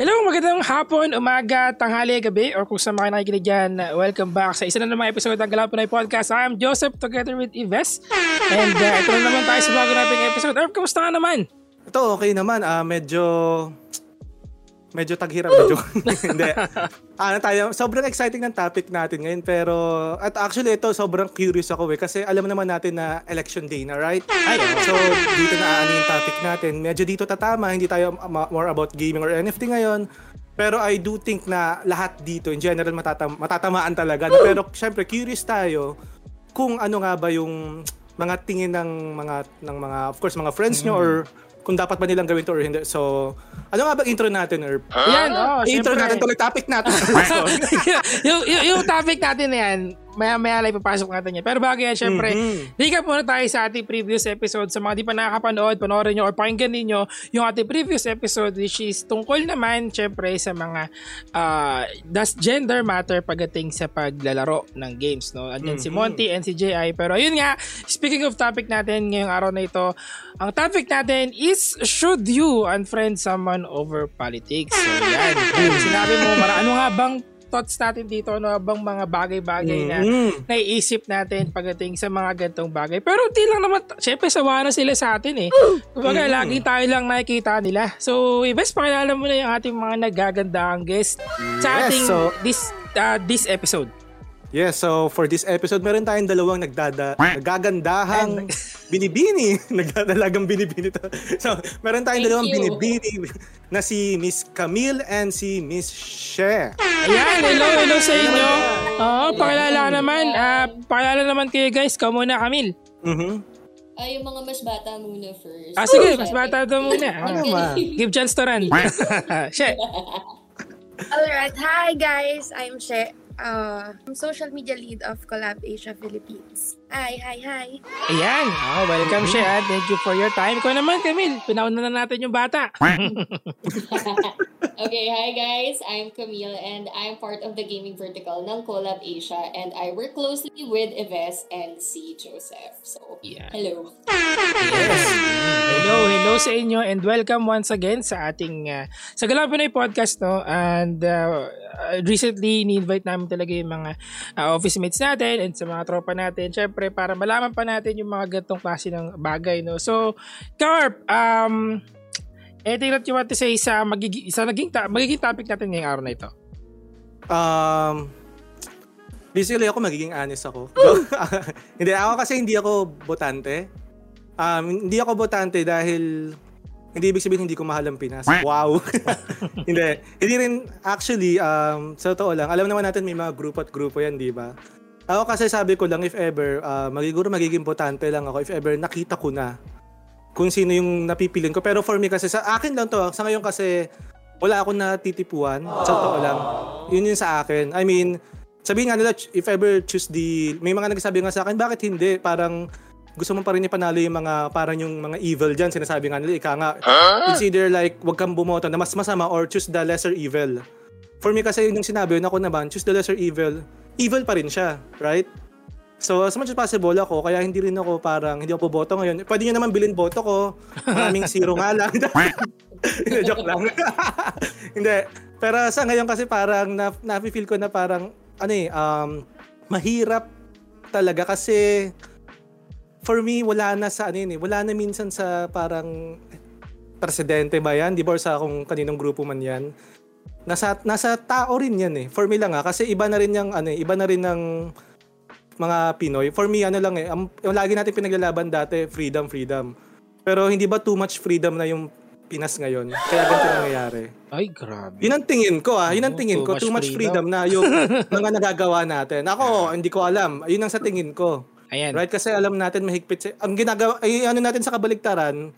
Hello, magandang hapon, umaga, tanghali, gabi, or kung sa mga nakikinig dyan, welcome back sa isa na naman episode ng Galaw Pinoy Podcast. I'm Joseph together with Ives. And uh, ito na naman tayo sa bago nating episode. Erp, kamusta ka naman? Ito, okay naman. Uh, medyo medyo taghirap medyo. Hindi. Ano tayo, sobrang exciting ng topic natin ngayon pero at actually ito sobrang curious ako eh kasi alam naman natin na election day na, right? Ay, so dito na ano yung topic natin. Medyo dito tatama, hindi tayo more about gaming or NFT ngayon. Pero I do think na lahat dito in general matatam- matatamaan talaga. Pero syempre curious tayo kung ano nga ba yung mga tingin ng mga ng mga of course mga friends nyo mm. or kung dapat ba nilang gawin to or hindi. So, ano nga ba intro natin, Herb? Huh? Yan, oh, Intro natin tuloy topic natin. yung, yung, yung topic natin na yan, maya-maya lang ipapasok natin yan. Pero bago yan, syempre, mm-hmm. recap muna tayo sa ating previous episode. Sa mga di pa nakakapanood, panoorin nyo or pakinggan ninyo yung ating previous episode which is tungkol naman, syempre, sa mga uh, does gender matter pagdating sa paglalaro ng games. No? Andyan mm-hmm. si Monty and si JI. Pero ayun nga, speaking of topic natin ngayong araw na ito, ang topic natin is should you unfriend someone over politics? So yan, sinabi mo, ano nga bang thoughts natin dito ano bang mga bagay-bagay na mm-hmm. naiisip natin pagdating sa mga gantong bagay. Pero di lang naman, syempre sawa na sila sa atin eh. Kumbaga, mm-hmm. lagi tayo lang nakikita nila. So, best pakilala mo na yung ating mga nagagandang guest sa ating so, this, uh, this episode. Yes, so for this episode, meron tayong dalawang nagdada, nagagandahang binibini. Nagdadalagang binibini to. So, meron tayong Thank dalawang you. binibini na si Miss Camille and si Miss She. Ayan, hello, hello sa inyo. Oo, pakilala naman. Uh, pakilala naman kayo guys. Ikaw muna, Camille. Mm-hmm. Ay, yung mga mas bata muna first. Ah, sige, mas bata daw muna. Okay. Give chance to run. She. Alright, hi guys. I'm She uh, social media lead of Collab Asia Philippines. Hi, hi, hi. Ayan. Oh, welcome siya. Thank you for your time. Ikaw naman, Camille. Pinauna na natin yung bata. okay, hi guys. I'm Camille and I'm part of the gaming vertical ng Collab Asia and I work closely with Yves and si Joseph. So, yeah. hello. Yes. hello, hello sa inyo and welcome once again sa ating uh, sa Galaw Pinoy podcast no. And uh, recently ni-invite namin talaga yung mga uh, office mates natin and sa mga tropa natin. Syempre syempre para malaman pa natin yung mga gantong klase ng bagay no. So, Carp, um anything that you want to say sa magiging sa naging ta- magiging topic natin ngayong araw na ito? Um Basically ako magiging honest ako. hindi ako kasi hindi ako botante. Um, hindi ako botante dahil hindi ibig sabihin hindi ko mahal ang Pinas. Wow. hindi. Hindi rin actually um sa totoo lang, alam naman natin may mga grupo at grupo 'yan, di ba? Ako kasi sabi ko lang if ever, uh, magiguro magiging importante lang ako if ever nakita ko na kung sino yung napipiliin ko. Pero for me kasi sa akin lang to, ah. sa ngayon kasi wala akong natitipuan. Sa totoo lang. Yun yung sa akin. I mean, sabihin nga nila, if ever choose the... May mga nagsabi nga sa akin, bakit hindi? Parang gusto mo pa rin ipanalo yung mga parang yung mga evil diyan sinasabi nga nila ika nga huh? it's either like wag kang bumoto na mas masama or choose the lesser evil for me kasi yung sinabi yun ako naman choose the lesser evil evil pa rin siya, right? So, as much as possible ako, kaya hindi rin ako parang, hindi ako boto ngayon. Pwede nyo naman bilhin boto ko. Maraming zero nga lang. hindi, joke lang. hindi. Pero sa ngayon kasi parang, na, na-feel ko na parang, ano eh, um, mahirap talaga kasi for me, wala na sa ano eh, wala na minsan sa parang presidente ba yan? Di ba? Or sa kung kaninong grupo man yan nasa nasa tao rin 'yan eh. For me lang ah kasi iba na rin yung ano, eh, iba na rin ng mga Pinoy. For me ano lang eh, ang, yung lagi natin pinaglalaban dati, freedom, freedom. Pero hindi ba too much freedom na yung Pinas ngayon? Kaya ganito nangyayari. Ay, grabe. Yun ang tingin ko ah. Yun ang tingin ko. Too much freedom, freedom na yung mga nagagawa natin. Ako, hindi ko alam. Yun ang sa tingin ko. Ayan. Right? Kasi alam natin mahigpit. Si, ang ginagawa, ay ano natin sa kabaligtaran,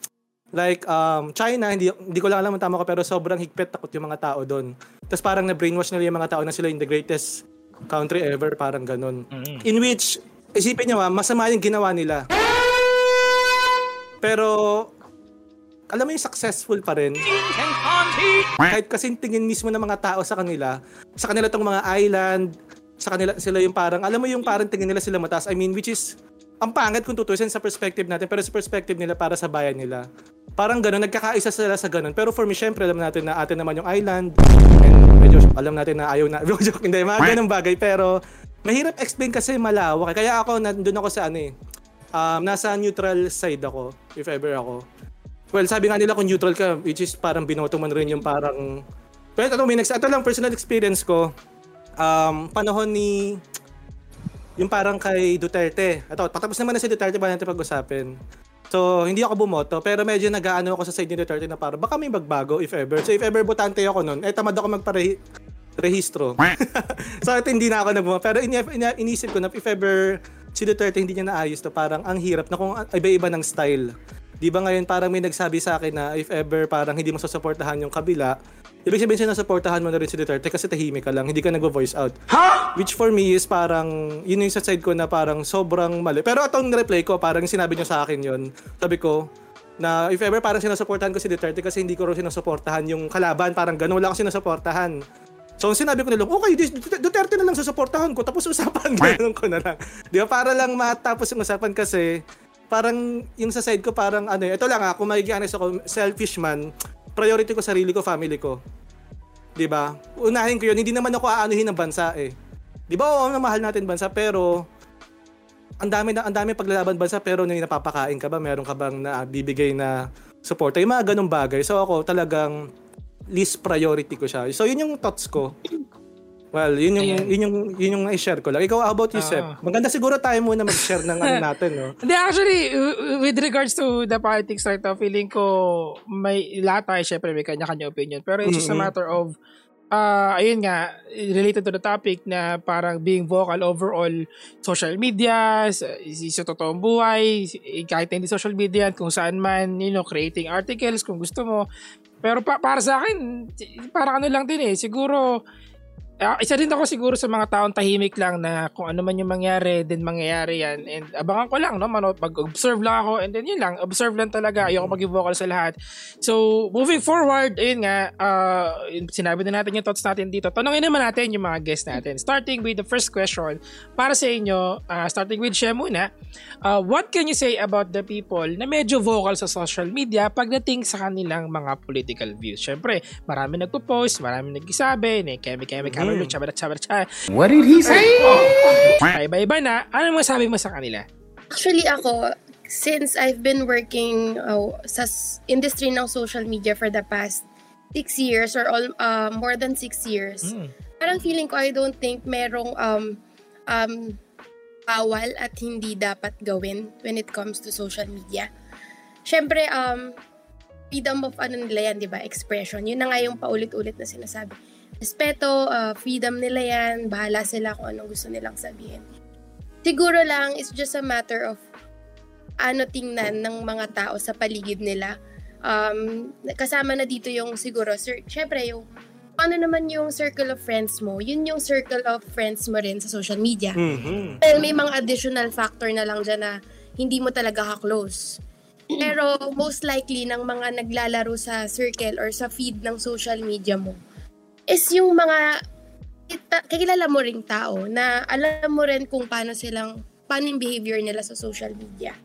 Like, um, China, hindi, hindi ko lang alam tama ko, pero sobrang higpit takot yung mga tao doon. Tapos parang na-brainwash nila yung mga tao na sila yung the greatest country ever, parang ganun. Mm-hmm. In which, isipin nyo ha, masama yung ginawa nila. Pero, alam mo yung successful pa rin. Kahit kasi tingin mismo ng mga tao sa kanila, sa kanila tong mga island, sa kanila sila yung parang, alam mo yung parang tingin nila sila mataas. I mean, which is, ang pangit kung tutusin sa perspective natin, pero sa perspective nila para sa bayan nila. Parang ganun, nagkakaisa sila sa ganun. Pero for me, syempre, alam natin na atin naman yung island. And medyo alam natin na ayaw na, joke, hindi, mga ganun bagay. Pero mahirap explain kasi malawak. Kaya ako, nandun ako sa ano eh, um, nasa neutral side ako, if ever ako. Well, sabi nga nila kung neutral ka, which is parang binoto mo rin yung parang... Pero ito, may ito lang personal experience ko. Um, panahon ni yung parang kay Duterte. Ito, patapos naman na si Duterte ba natin pag-usapin. So, hindi ako bumoto, pero medyo nag-aano ako sa side ni Duterte na parang baka may magbago if ever. So, if ever botante ako nun, eh tamad ako magparehistro. so, ito hindi na ako nagbumoto. Pero in, in, inisip ko na if ever si Duterte hindi niya naayos to, parang ang hirap na kung iba-iba ng style. Di ba ngayon parang may nagsabi sa akin na if ever parang hindi mo susuportahan yung kabila, Ibig sabihin sinusuportahan mo na rin si Duterte kasi tahimik ka lang, hindi ka nagvo-voice out. Ha? Which for me is parang, yun yung sa side ko na parang sobrang mali. Pero itong reply ko, parang sinabi niyo sa akin yun. Sabi ko, na if ever parang sinusuportahan ko si Duterte kasi hindi ko rin sinusuportahan yung kalaban, parang gano'n lang ako sinusuportahan. So, sinabi ko na lang, okay, Duterte na lang susuportahan ko, tapos usapan, gano'n ko na lang. Di ba, para lang matapos yung usapan kasi, parang yung sa side ko parang ano ito lang ah, kung magiging honest ako, selfish man, priority ko sarili ko, family ko. 'Di ba? Unahin ko 'yun. Hindi naman ako aanuhin ng bansa eh. 'Di ba? Oo, mahal natin bansa pero ang dami na ang dami paglalaban bansa pero nung napapakain ka ba? Meron ka bang nabibigay na support? Yung mga ganung bagay. So ako talagang least priority ko siya. So yun yung thoughts ko. Well, yun yung, Ayan. yun yung, yun yung i-share ko lang. Ikaw, how about you, Sep? Uh, Maganda siguro tayo muna mag-share ng ano natin, no? Hindi, actually, with regards to the politics right now, feeling ko may lahat tayo, syempre, may kanya-kanya opinion. Pero it's mm-hmm. just a matter of uh, ayun nga, related to the topic na parang being vocal overall social media, sa totoong buhay, kahit hindi social media, kung saan man, you know, creating articles kung gusto mo. Pero pa, para sa akin, parang ano lang din eh, siguro, Uh, isa din ako siguro sa mga taong tahimik lang na kung ano man yung mangyari, din mangyayari yan. And abangan ko lang, no? mag-observe lang ako and then yun lang, observe lang talaga. Ayoko maging vocal sa lahat. So, moving forward, ayun nga, uh, sinabi na natin yung thoughts natin dito. Tanongin naman natin yung mga guests natin. Starting with the first question, para sa inyo, uh, starting with Shea muna, uh, what can you say about the people na medyo vocal sa social media pagdating sa kanilang mga political views? Siyempre, marami nagpo-post, marami nagsasabi, ni kemi kemi kami Mm. Chabara, chabara, chabara. What did he say? Ay, iba-iba na. Ano mo sabi mo sa kanila? Actually, ako, since I've been working uh, sa industry ng social media for the past six years or all, uh, more than six years, mm. parang feeling ko, I don't think merong um, um, bawal at hindi dapat gawin when it comes to social media. Siyempre, um, freedom of ano nila yan, di ba? Expression. Yun na nga yung paulit-ulit na sinasabi respeto, uh, freedom nila yan, bahala sila kung anong gusto nilang sabihin. Siguro lang, it's just a matter of ano tingnan ng mga tao sa paligid nila. Um, kasama na dito yung siguro, sir, syempre yung ano naman yung circle of friends mo, yun yung circle of friends mo rin sa social media. Mm-hmm. may mga additional factor na lang dyan na hindi mo talaga ka-close. Pero most likely ng mga naglalaro sa circle or sa feed ng social media mo, is yung mga kakilala mo ring tao na alam mo rin kung paano silang paano yung behavior nila sa social media.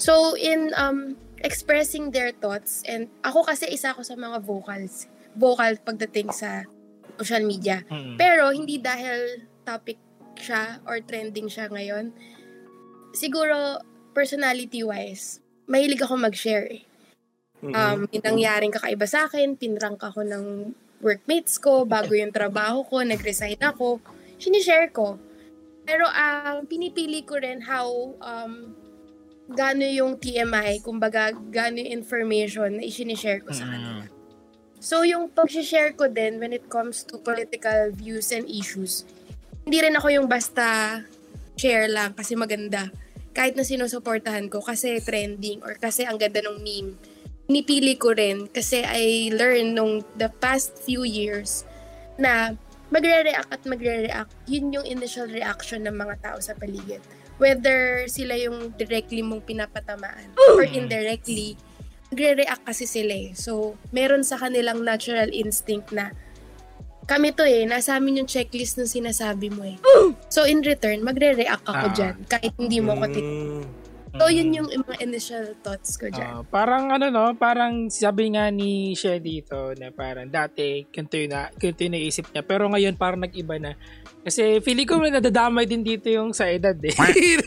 So in um expressing their thoughts and ako kasi isa ako sa mga vocals vocal pagdating sa social media. Mm-hmm. Pero hindi dahil topic siya or trending siya ngayon. Siguro personality wise, mahilig ako mag-share eh. Mm-hmm. Um, may nangyaring kakaiba sa akin, pinrank ako ng workmates ko, bago yung trabaho ko, nag-resign ako, sinishare ko. Pero ang um, pinipili ko rin how um, gano yung TMI, kumbaga gano yung information na isinishare ko sa kanila. Mm. So yung pag-share ko din when it comes to political views and issues, hindi rin ako yung basta share lang kasi maganda. Kahit na sinusuportahan ko kasi trending or kasi ang ganda ng meme pinipili ko rin kasi I learned nung the past few years na magre-react at magre-react, yun yung initial reaction ng mga tao sa paligid. Whether sila yung directly mong pinapatamaan or indirectly, magre-react kasi sila eh. So, meron sa kanilang natural instinct na kami to eh, nasa amin yung checklist ng sinasabi mo eh. So, in return, magre-react ako ah. dyan kahit hindi mo ko tit- So, yun yung mga initial thoughts ko dyan. Uh, parang ano no, parang sabi nga ni Shea dito na parang dati ganito yung, na, ganito yung naisip niya. Pero ngayon parang nag-iba na. Kasi feeling ko may nadadamay din dito yung sa edad eh.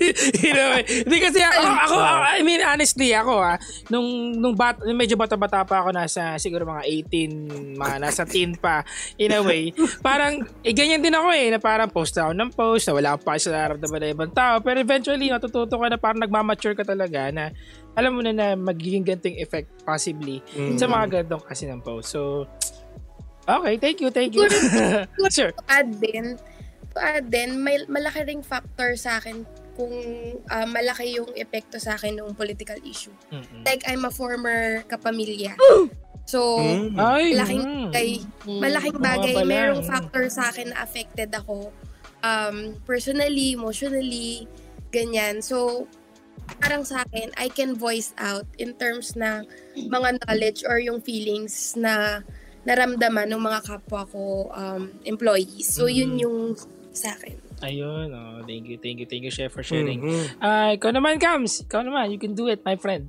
you know, hindi kasi ako, ako, I mean honestly ako ah, nung, nung bat, medyo bata-bata pa ako nasa siguro mga 18, mga nasa teen pa in a way. Parang, eh ganyan din ako eh, na parang post ako ng post, na wala pa sa nararamdaman ng ibang tao. Pero eventually, natututo ka na parang nagmamature ka talaga na alam mo na na magiging ganting effect possibly mm-hmm. sa mga gandong kasi ng post. So, okay, thank you, thank you. sure. Add din, uh, din, may malaki ring factor sa akin kung uh, malaki yung epekto sa akin ng political issue. Mm-hmm. Like, I'm a former kapamilya. So, mm. malaking bagay, mm. malaking bagay, merong factor sa akin na affected ako um, personally, emotionally, ganyan. So, parang sa akin, I can voice out in terms na mga knowledge or yung feelings na naramdaman ng mga kapwa ko um, employees. So, yun mm. yung sa akin. Ayun, oh, thank you, thank you, thank you, Chef, for sharing. Mm-hmm. Uh, ikaw naman, Kams. Ikaw naman, you can do it, my friend.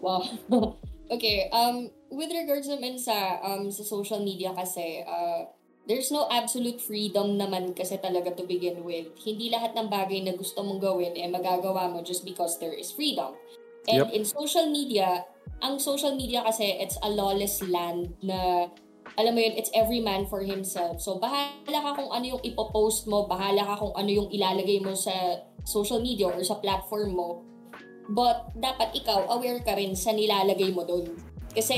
Wow. okay, um, with regards naman sa, um, sa social media kasi, uh, there's no absolute freedom naman kasi talaga to begin with. Hindi lahat ng bagay na gusto mong gawin eh magagawa mo just because there is freedom. And yep. in social media, ang social media kasi it's a lawless land na alam mo yun, it's every man for himself. So, bahala ka kung ano yung ipopost mo, bahala ka kung ano yung ilalagay mo sa social media or sa platform mo. But, dapat ikaw, aware ka rin sa nilalagay mo doon. Kasi,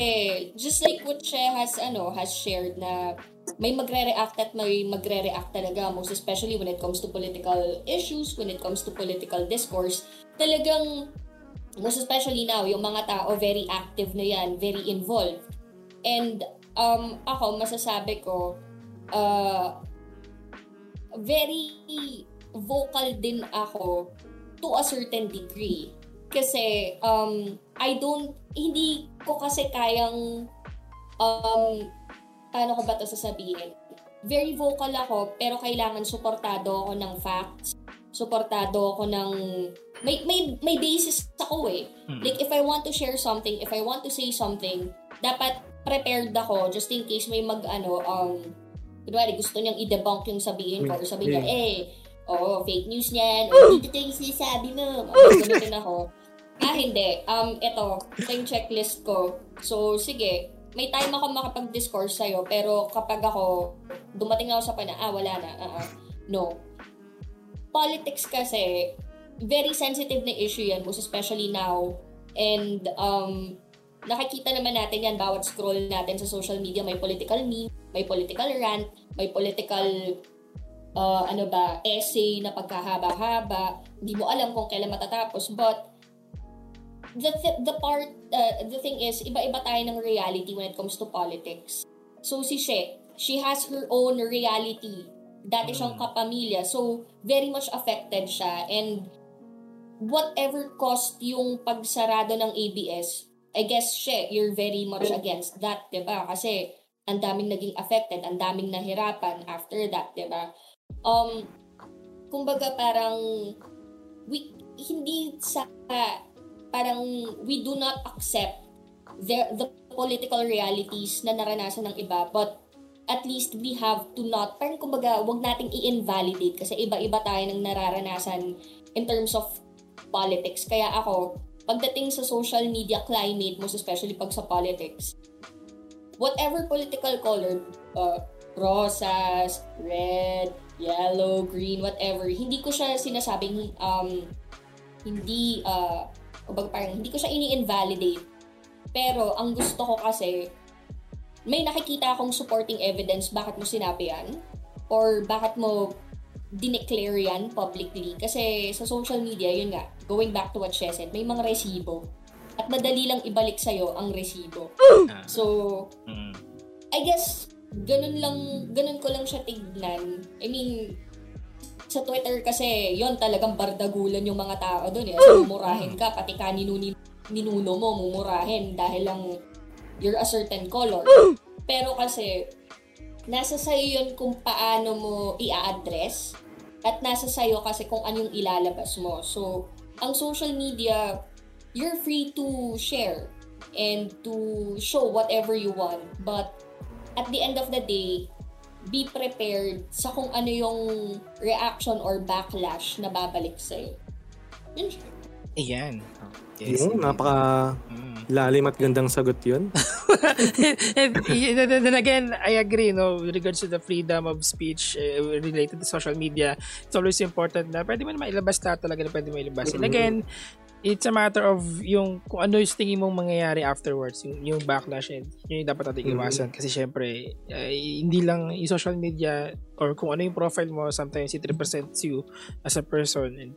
just like what she has, ano, has shared na may magre-react at may magre-react talaga, most especially when it comes to political issues, when it comes to political discourse, talagang, most especially now, yung mga tao very active na yan, very involved. And um, ako, masasabi ko, uh, very vocal din ako to a certain degree. Kasi, um, I don't, hindi ko kasi kayang, um, paano ko ba ito sasabihin? Very vocal ako, pero kailangan suportado ako ng facts. Suportado ako ng, may, may, may basis ako eh. Hmm. Like, if I want to share something, if I want to say something, dapat prepared ako just in case may mag ano um kunwari gusto niyang i-debunk yung sabihin ko. Sabihin niya eh oh fake news niyan. O dito yung sinasabi mo? Gamitin ako. Ah hindi. Um ito ito yung checklist ko. So sige may time ako makapag-discourse sa'yo pero kapag ako dumating ako sa pana ah wala na uh, uh, no politics kasi very sensitive na issue yan most especially now and um nakikita naman natin yan bawat scroll natin sa social media may political meme, may political rant, may political uh, ano ba, essay na pagkahaba-haba. Hindi mo alam kung kailan matatapos but the th- the part uh, the thing is iba-iba tayo ng reality when it comes to politics. So si She, she has her own reality. Dati siyang mm. kapamilya. So very much affected siya and whatever cost yung pagsarado ng ABS, I guess, she, you're very much against that, di ba? Kasi, ang daming naging affected, ang daming nahirapan after that, di ba? Um, kumbaga parang, we, hindi sa, parang, we do not accept the, the political realities na naranasan ng iba, but at least we have to not, parang kumbaga, wag nating i-invalidate kasi iba-iba tayo ng nararanasan in terms of politics. Kaya ako, pagdating sa social media climate, most especially pag sa politics, whatever political color, uh, rosas, red, yellow, green, whatever, hindi ko siya sinasabing, um, hindi, uh, o parang, hindi ko siya ini-invalidate. Pero, ang gusto ko kasi, may nakikita akong supporting evidence bakit mo sinabi yan, or bakit mo dineclare yan publicly. Kasi sa social media, yun nga, going back to what she said, may mga resibo. At madali lang ibalik sa'yo ang resibo. Ah. So, mm. I guess, ganun lang, ganun ko lang siya tignan. I mean, sa Twitter kasi, yon talagang bardagulan yung mga tao doon eh. So, mumurahin ka, pati ka ninuni, ninuno mo, mumurahin dahil lang you're a certain color. Pero kasi, nasa sa'yo yun kung paano mo i-address at nasa sa'yo kasi kung anong ilalabas mo. So, ang social media, you're free to share and to show whatever you want. But at the end of the day, be prepared sa kung ano yung reaction or backlash na babalik sa'yo. Yun siya. Ayan. Yes, yun, napaka mm. lalim at gandang sagot yun. and, and, then again, I agree, no, with regards to the freedom of speech uh, related to social media, it's always important na pwede mo na mailabas na talaga na pwede mo ilabas. And again, it's a matter of yung kung ano yung tingin mong mangyayari afterwards, yung, yung backlash, and yun yung dapat natin iwasan. Mm-hmm. Kasi syempre, uh, hindi lang yung social media or kung ano yung profile mo, sometimes it represents you as a person. And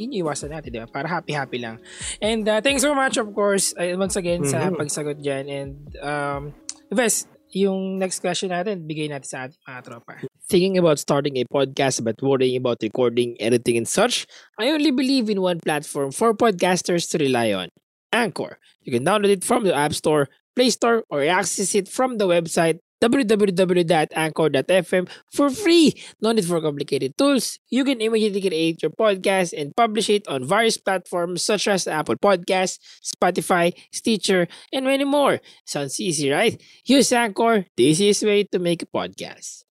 yun iwasan natin, di ba? Para happy-happy lang. And uh, thanks so much, of course, uh, once again, mm-hmm. sa pagsagot dyan. And, um, Ves, yung next question natin, bigay natin sa ating mga tropa. Thinking about starting a podcast but worrying about recording, editing, and such, I only believe in one platform for podcasters to rely on. Anchor. You can download it from the App Store, Play Store, or access it from the website www.anchor.fm for free. No need for complicated tools. You can immediately create your podcast and publish it on various platforms such as Apple Podcasts, Spotify, Stitcher, and many more. Sounds easy, right? Use Anchor, the easiest way to make a podcast.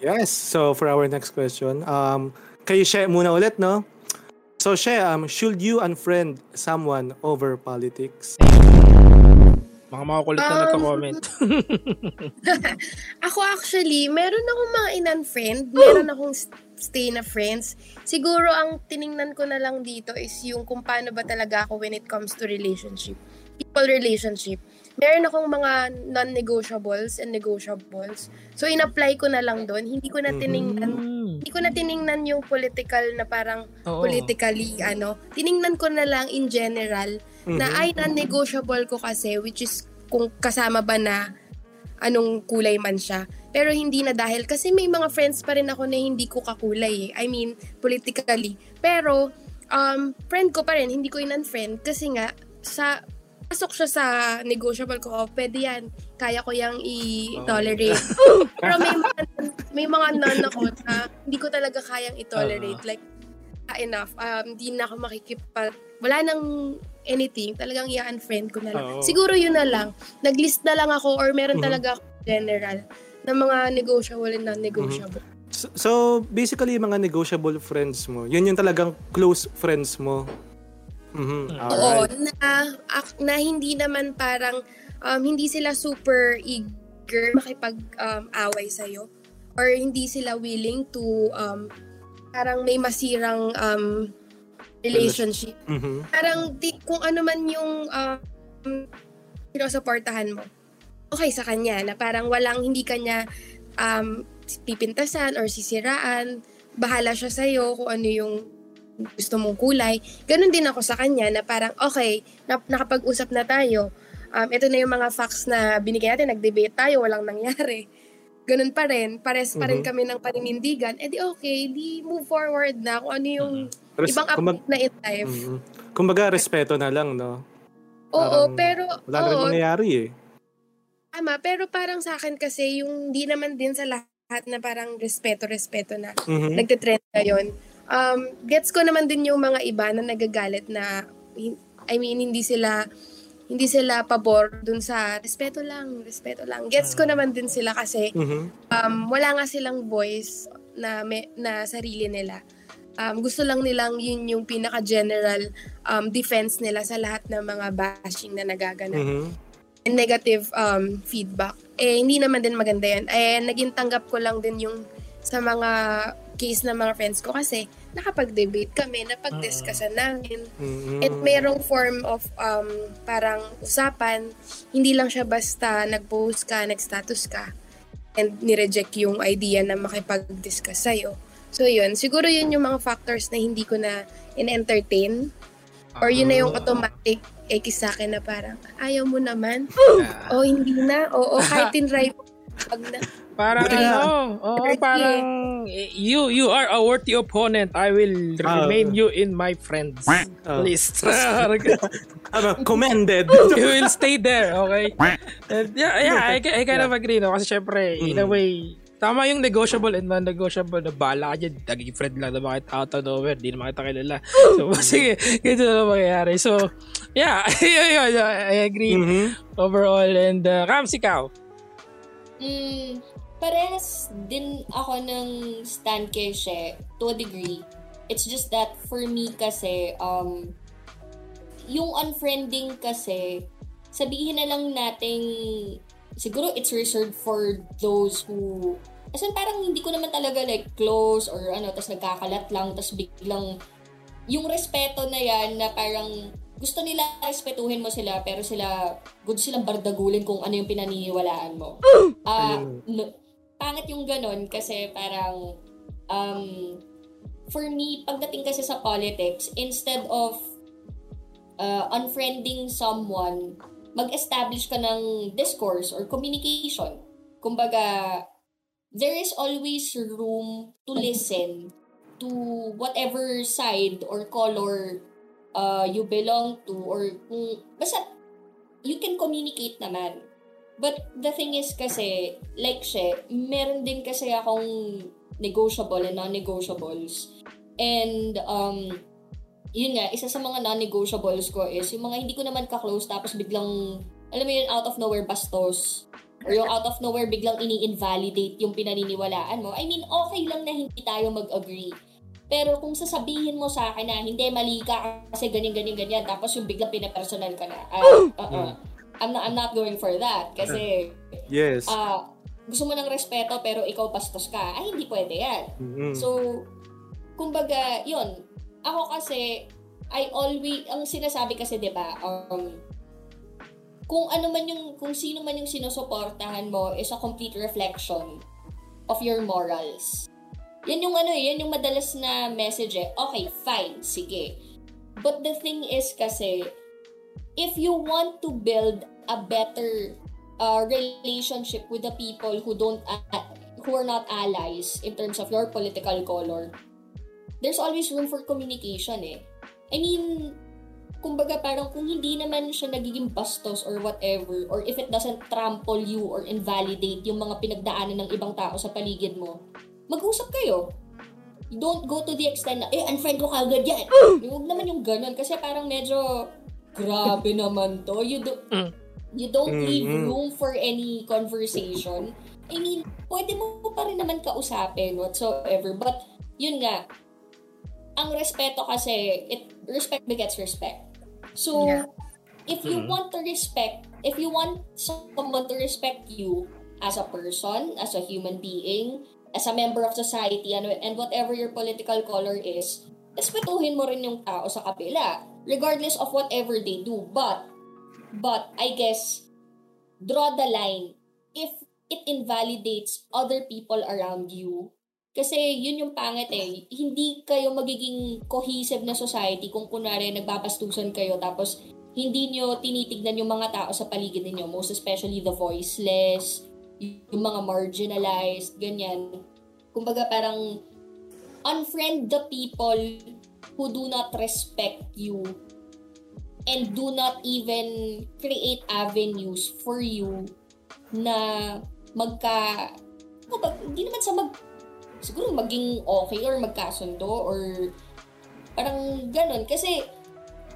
Yes. So for our next question, um, kayo share muna ulit, no? So, She, um, should you unfriend someone over politics? Mga makukulit na um, nagka-comment. ako actually, meron akong mga in-unfriend. Meron akong stay na friends. Siguro ang tiningnan ko na lang dito is yung kung paano ba talaga ako when it comes to relationship. People relationship. Meron akong mga non-negotiables and negotiables. So, in-apply ko na lang doon. Hindi ko na tiningnan, mm-hmm. hindi ko na tiningnan yung political na parang Oo. politically, ano. Tiningnan ko na lang in general mm-hmm. na ay non-negotiable ko kasi which is kung kasama ba na anong kulay man siya. Pero hindi na dahil kasi may mga friends pa rin ako na hindi ko kakulay eh. I mean, politically. Pero um, friend ko pa rin, hindi ko in-unfriend kasi nga sa pasok siya sa negotiable ko, oh, pwede yan. Kaya ko yang i-tolerate. Oh. Pero may mga, may mga non ako na hindi ko talaga kayang i-tolerate. Uh-huh. Like, enough. Um, hindi na ako makikipat. Wala nang anything. Talagang i-unfriend ko na lang. Oh. Siguro yun na lang. Nag-list na lang ako or meron mm-hmm. talaga ako general na mga negotiable and non-negotiable. Mm-hmm. So, so, basically, mga negotiable friends mo, yun yung talagang close friends mo. Mm-hmm. Oo, na, na hindi naman parang, um, hindi sila super eager makipag-away um, sa'yo or hindi sila willing to um, parang may masirang um, relationship. Mm-hmm. Parang di, kung ano man yung um, sinusuportahan mo, okay sa kanya na parang walang hindi kanya um, pipintasan or sisiraan, bahala siya sa'yo kung ano yung gusto mong kulay. Ganon din ako sa kanya na parang, okay, na, nakapag-usap na tayo. Um, ito na yung mga facts na binigay natin, nag-debate tayo, walang nangyari ganun pa rin, pares pa rin mm-hmm. kami ng paninindigan, eh di okay, di move forward na kung ano yung mm-hmm. Res- ibang update na in life. Mm-hmm. Kumbaga, respeto na lang, no? Oo, parang, pero... Wala na rin mangyayari eh. Tama, pero parang sa akin kasi, yung di naman din sa lahat na parang respeto-respeto na mm-hmm. nagtitrend ngayon. Um, gets ko naman din yung mga iba na nagagalit na, I mean, hindi sila hindi sila pabor dun sa respeto lang, respeto lang. Gets ko mm. naman din sila kasi mm-hmm. um, wala nga silang voice na, may, na sarili nila. Um, gusto lang nilang yun yung pinaka-general um, defense nila sa lahat ng mga bashing na nagaganap. Mm-hmm. And negative um, feedback. Eh, hindi naman din maganda yan. Eh, naging tanggap ko lang din yung sa mga case ng mga friends ko kasi nakapag-debate kami, napag-discussan namin. Mm-hmm. At mayroong form of um, parang usapan, hindi lang siya basta nag-post ka, nag-status ka, and nireject yung idea na makipag-discuss sa'yo. So yun, siguro yun yung mga factors na hindi ko na in-entertain. Or yun na yung ah. automatic X sa akin na parang, ayaw mo naman. o hindi na. Oo, kahit tinry mo. Pag na, Parang ano, oh, parang you you are a worthy opponent. I will uh, remain you in my friends uh, list. ano, commended. you will stay there, okay? And yeah, yeah, I, I kind of agree no kasi syempre, mm. in a way Tama yung negotiable and non-negotiable na bala ka dyan. Naging friend lang na bakit out of nowhere. Di naman kita kilala. So, sige, ganito na mangyayari. So, yeah, I agree Mhm. overall. And, uh, Rams, ikaw? Mm, parehas din ako ng stand kay She to a degree. It's just that for me kasi, um, yung unfriending kasi, sabihin na lang nating, siguro it's reserved for those who, kasi parang hindi ko naman talaga like close or ano, tas nagkakalat lang, tas biglang, yung respeto na yan na parang gusto nila respetuhin mo sila pero sila good silang bardagulin kung ano yung pinaniniwalaan mo. Ah, Ayun. no- pangit yung ganon kasi parang um, for me, pagdating kasi sa politics, instead of uh, unfriending someone, mag-establish ka ng discourse or communication. Kumbaga, there is always room to listen to whatever side or color uh, you belong to or kung basta you can communicate naman. But the thing is kasi, like siya, meron din kasi akong negotiable and non-negotiables. And, um, yun nga, isa sa mga non-negotiables ko is yung mga hindi ko naman ka-close tapos biglang, alam mo yun, out of nowhere bastos. Or yung out of nowhere biglang ini-invalidate yung pinaniniwalaan mo. I mean, okay lang na hindi tayo mag-agree. Pero kung sasabihin mo sa akin na hindi mali ka kasi ganyan ganyan ganyan tapos yung biglang pinapersonal ka na. ah, uh-uh. I'm not I'm not going for that kasi Yes. ah gusto mo ng respeto pero ikaw bastos ka. Ay hindi pwede 'yan. Mhm. So kumbaga, 'yun. Ako kasi I always ang sinasabi kasi 'di ba um kung ano man yung kung sino man yung sinusuportahan mo is a complete reflection of your morals. Yan yung ano eh, yan yung madalas na message eh. Okay, fine, sige. But the thing is kasi, if you want to build a better uh, relationship with the people who don't uh, who are not allies in terms of your political color, there's always room for communication eh. I mean, kumbaga parang kung hindi naman siya nagiging bastos or whatever, or if it doesn't trample you or invalidate yung mga pinagdaanan ng ibang tao sa paligid mo, mag-usap kayo. Don't go to the extent na, eh, unfriend ko kagad yan. Huwag naman yung ganun. Kasi parang medyo, grabe naman to. You, do, Mm. you don't leave Mhm. room for any conversation. I mean, pwede mo pa rin naman kausapin whatsoever. But, yun nga, ang respeto kasi, it, respect begets respect. So, Yeah. if you Mhm. want to respect, if you want someone to respect you as a person, as a human being, as a member of society, and, and whatever your political color is, respetuhin mo rin yung tao sa kapila, regardless of whatever they do. But, but, I guess, draw the line. If it invalidates other people around you, kasi yun yung pangit eh. Hindi kayo magiging cohesive na society kung kunwari nagbabastusan kayo tapos hindi nyo tinitignan yung mga tao sa paligid ninyo, most especially the voiceless, yung mga marginalized, ganyan. Kumbaga parang unfriend the people who do not respect you and do not even create avenues for you na magka kumbaga, hindi naman sa mag siguro maging okay or magkasundo or parang ganun kasi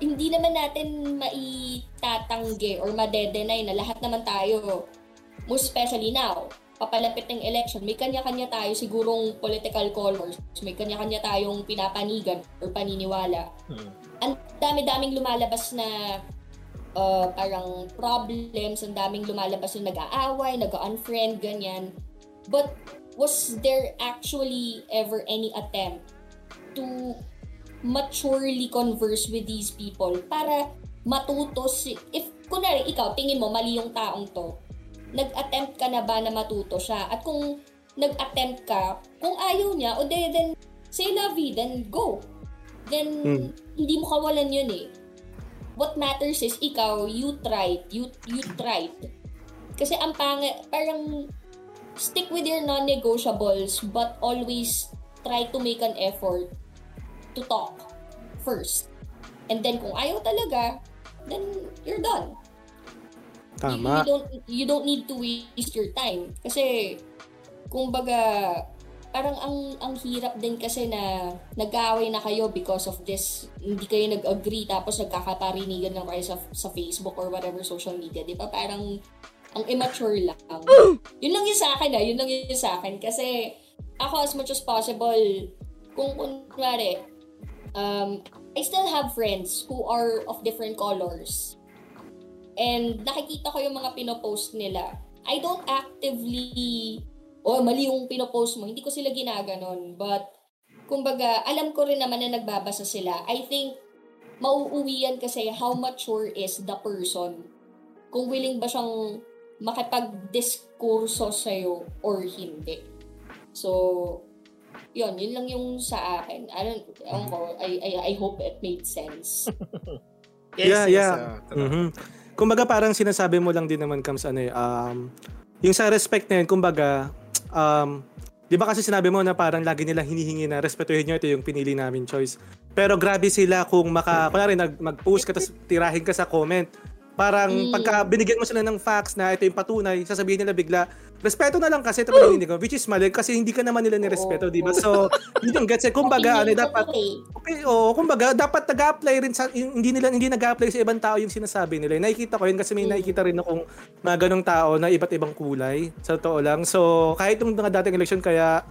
hindi naman natin maitatanggi or madedenay na lahat naman tayo most especially now papalapit ng election may kanya-kanya tayo sigurong political colors may kanya-kanya tayong pinapanigan or paniniwala Hmm. ang dami-daming lumalabas na uh, parang problems, ang daming lumalabas na nag-aaway, nag-unfriend, ganyan. But was there actually ever any attempt to maturely converse with these people para matuto si... If, kunwari, ikaw, tingin mo, mali yung taong to, nag-attempt ka na ba na matuto siya? At kung nag-attempt ka, kung ayaw niya, o de, then, say la vie, then go. Then, Hmm. hindi mo kawalan yun eh. What matters is, ikaw, you tried. You, you tried. Kasi ang pangit, parang, stick with your non-negotiables, but always try to make an effort to talk first. And then, kung ayaw talaga, then you're done. You, you Tama. don't you don't need to waste your time. Kasi kumbaga, parang ang ang hirap din kasi na nag-aaway na kayo because of this. Hindi kayo nag-agree tapos nagkakaparinigan lang kayo sa, sa Facebook or whatever social media di ba? Parang ang immature lang. Yun lang yun sa akin ah. Yun lang yun sa akin. Kasi ako as much as possible kung kunwari um, I still have friends who are of different colors and nakikita ko yung mga pinopost nila I don't actively oh, mali yung pinopost mo. Hindi ko sila ginaganon. But, kumbaga, alam ko rin naman na nagbabasa sila. I think, mauuwi yan kasi how mature is the person. Kung willing ba siyang makipag-diskurso sa'yo or hindi. So, yun, yun lang yung sa akin. I don't, I, I, I hope it made sense. yes, yeah, yes, yeah. Uh, mm-hmm. Kumbaga parang sinasabi mo lang din naman, Kams, ano eh, um, yung sa respect na yun, kumbaga, um, di ba kasi sinabi mo na parang lagi nila hinihingi na respetuhin nyo, ito yung pinili namin choice. Pero grabe sila kung maka, kunwari nag, mag-post ka tapos tirahin ka sa comment. Parang mm. pagka binigyan mo sila ng facts na ito yung patunay, sasabihin nila bigla, respeto na lang kasi ito oh. hindi ko, which is mali kasi hindi ka naman nila nirespeto, oh. di ba? So, yun yung gets eh. Kumbaga, ano, dapat, okay, oh, kumbaga, dapat nag-apply rin sa, hindi nila, hindi nag-apply sa ibang tao yung sinasabi nila. Nakikita ko yun kasi may mm. nakikita rin akong mga ganong tao na iba't ibang kulay, sa totoo lang. So, kahit yung mga dating election, kaya,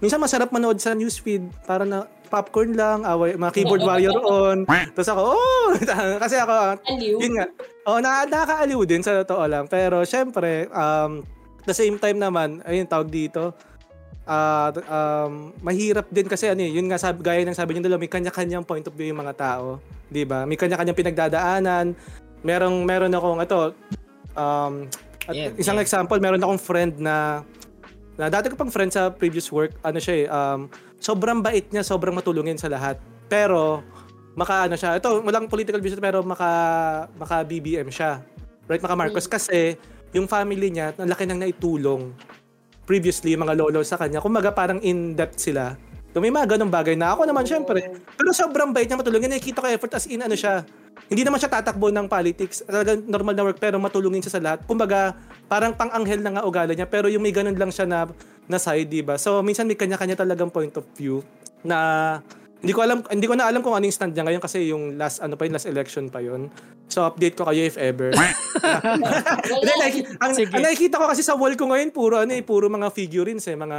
minsan masarap manood sa newsfeed para na popcorn lang, away, mga keyboard warrior on. Tapos ako, oh! kasi ako, Aliw. yun nga. Oh, na, nakakaaliw din sa totoo lang. Pero syempre, um, the same time naman, ayun, tawag dito, uh, um, mahirap din kasi ano yun nga sabi, gaya ng sabi niyo dalawa, may kanya-kanyang point of view yung mga tao, 'di ba? May kanya-kanyang pinagdadaanan. Merong meron akong ito um at yeah, isang yeah. example, meron akong friend na na dati ko pang friend sa previous work, ano siya eh, um, sobrang bait niya, sobrang matulungin sa lahat. Pero maka ano siya, ito walang political business pero maka maka BBM siya. Right, maka Marcos mm. kasi yung family niya, ang laki nang naitulong previously mga lolo sa kanya. Kumaga parang in-depth sila. So, may mga ganong bagay na ako naman syempre. Pero sobrang bait niya matulungin. Nakikita ko effort as in ano siya. Hindi naman siya tatakbo ng politics. Talagang normal na work pero matulungin siya sa lahat. Kumbaga parang pang-anghel na nga ugali niya pero yung may ganun lang siya na na side, 'di ba? So minsan may kanya-kanya talagang point of view na hindi ko alam hindi ko na alam kung ano yung stand niya ngayon kasi yung last ano pa yung last election pa yon. So update ko kayo if ever. Then, like, ang, ang nakikita ko kasi sa wall ko ngayon puro ano eh puro mga figurines eh, mga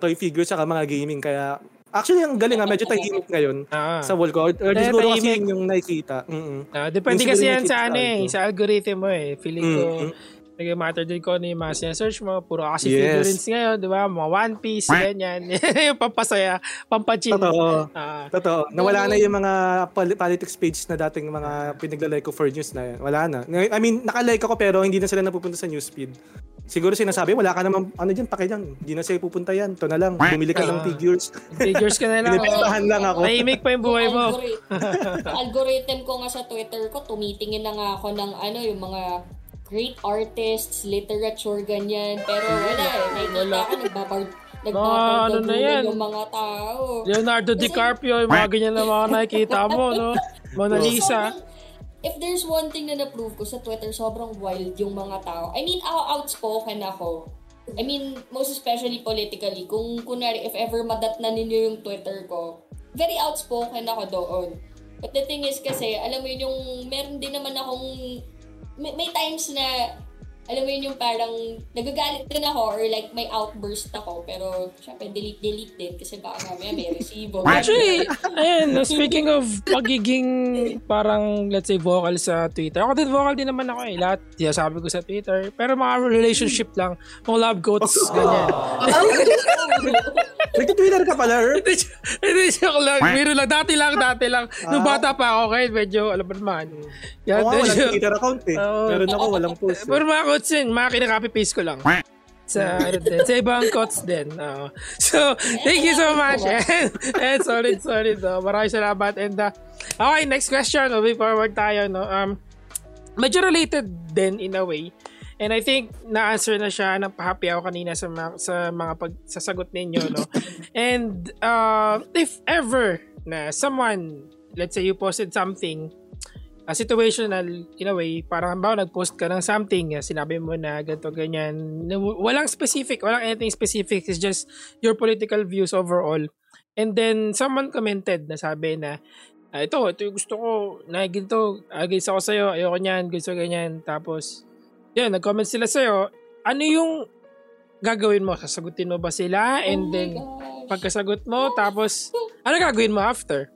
toy figures saka mga gaming kaya Actually, ang galing nga, medyo tahimik ngayon ah. sa wall ko. Or, or siguro kasi yung nakikita. Mm-mm. Ah, depende kasi yan sa ano eh, sa algorithm mo eh. Feeling ko, mm-hmm Nag-matter din ko ano yung mga search mo. Puro kasi yes. figurines ngayon, di ba? Mga One Piece, ganyan. yung pampasaya, pampachin. Totoo. Uh, Totoo. Nawala na yung mga politics page na dating mga pinaglalike ko for news na yan. Wala na. I mean, nakalike ako pero hindi na sila napupunta sa newsfeed. Siguro sinasabi, wala ka naman, ano dyan, pake dyan. Hindi na sa'yo pupunta yan. Ito na lang. Bumili ka uh, ng figures. figures ka na lang. Pinipestahan lang ako. Tahimik pa yung buhay mo. algorithm ko nga sa Twitter ko, tumitingin na nga ako ng ano, yung mga great artists, literature, ganyan. Pero wala eh. Nakikita ko, nagbabard, ano na yan? yung mga tao. Leonardo Kasi, DiCaprio, yung mga ganyan na mga nakikita mo, no? Mona Lisa. if there's one thing na na-prove ko sa Twitter, sobrang wild yung mga tao. I mean, outspoken ako. I mean, most especially politically. Kung, kunwari, if ever madat na ninyo yung Twitter ko, very outspoken ako doon. But the thing is kasi, alam mo yun, yung meron din naman akong may, may times na alam mo yun yung parang nagagalit din ako or like may outburst ako pero syempre delete delete din kasi baka mamaya may resibo. Actually, ayun, speaking of pagiging parang let's say vocal sa Twitter. Ako din vocal din naman ako eh. Lahat yeah, sabi ko sa Twitter. Pero mga relationship lang, mga love quotes, ganyan. Nag-Twitter ka pala, er? Hindi, joke lang. Biro lang. Dati lang, dati lang. Nung ah. bata pa ako, kahit medyo, alam mo naman. Yan, Oo, walang Twitter account eh. Oh. Meron ako, walang post. Eh. Pero mga quotes yun, mga kinaka-copy paste ko lang. sa ano din, sa ibang quotes din. Uh, so, thank you so much. And, and solid, solid. Uh, maraming salamat. And, uh, okay, next question. Moving forward tayo. No? Um, medyo related din in a way. And I think na-answer na siya ng happy ako kanina sa mga, sa mga pagsasagot ninyo, no? And uh, if ever na someone, let's say you posted something uh, situational in a way, parang ba nag-post ka ng something, sinabi mo na ganito, ganyan. Walang specific, walang anything specific. It's just your political views overall. And then, someone commented na sabi na, ah, ito, ito yung gusto ko, na ganito, against ako sa'yo, ayoko niyan, gusto ganyan. Tapos, yan, nag-comment sila sa'yo. Ano yung gagawin mo? Sasagutin mo ba sila? And oh then, gosh. pagkasagot mo, tapos, ano gagawin mo after?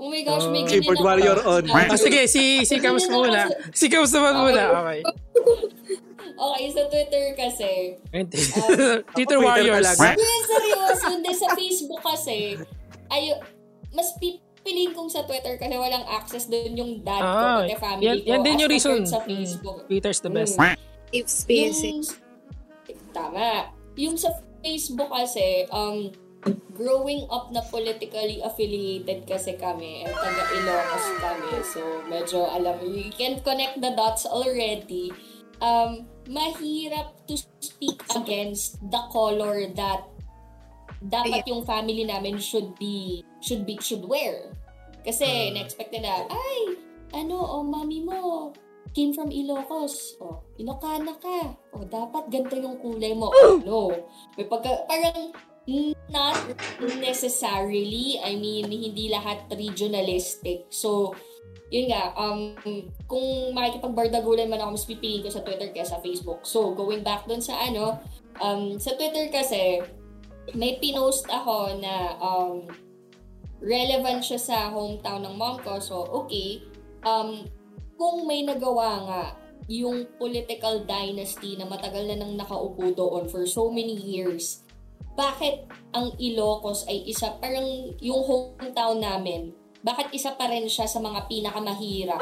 Oh my gosh, may Oh. ganyan Keyboard warrior on. Ah, sige, si, si Kams muna. Si Kams naman muna. Okay. Okay, sa Twitter kasi, Twitter Twitter Warriors. talaga. Yes, seryoso. Hindi, sa Facebook kasi, ay, mas pipiliin kong sa Twitter kasi walang access doon yung dad ko, Ah, pati family yan, ko. yan din yung reason. Sa Mm, Facebook. Twitter's the best. Mm. If space. Yung, tama. Yung sa Facebook kasi, um, growing up na politically affiliated kasi kami and taga Ilocos kami. So, medyo alam mo, you can connect the dots already. Um, mahirap to speak against the color that dapat yung family namin should be should be should wear. Kasi na-expect nila, ay, ano, oh, mami mo, came from Ilocos. Oh, Ilocana ka. Oh, dapat ganito yung kulay mo. Oh, no. May pagka, parang not necessarily. I mean, hindi lahat regionalistic. So, yun nga, um, kung makikipagbardagulan man ako, mas pipiliin ko sa Twitter kaya sa Facebook. So, going back dun sa ano, um, sa Twitter kasi, may pinost ako na um, relevant siya sa hometown ng mom ko. So, okay. Um, kung may nagawa nga yung political dynasty na matagal na nang nakaupo doon for so many years, bakit ang Ilocos ay isa, parang yung hometown namin, bakit isa pa rin siya sa mga pinakamahirap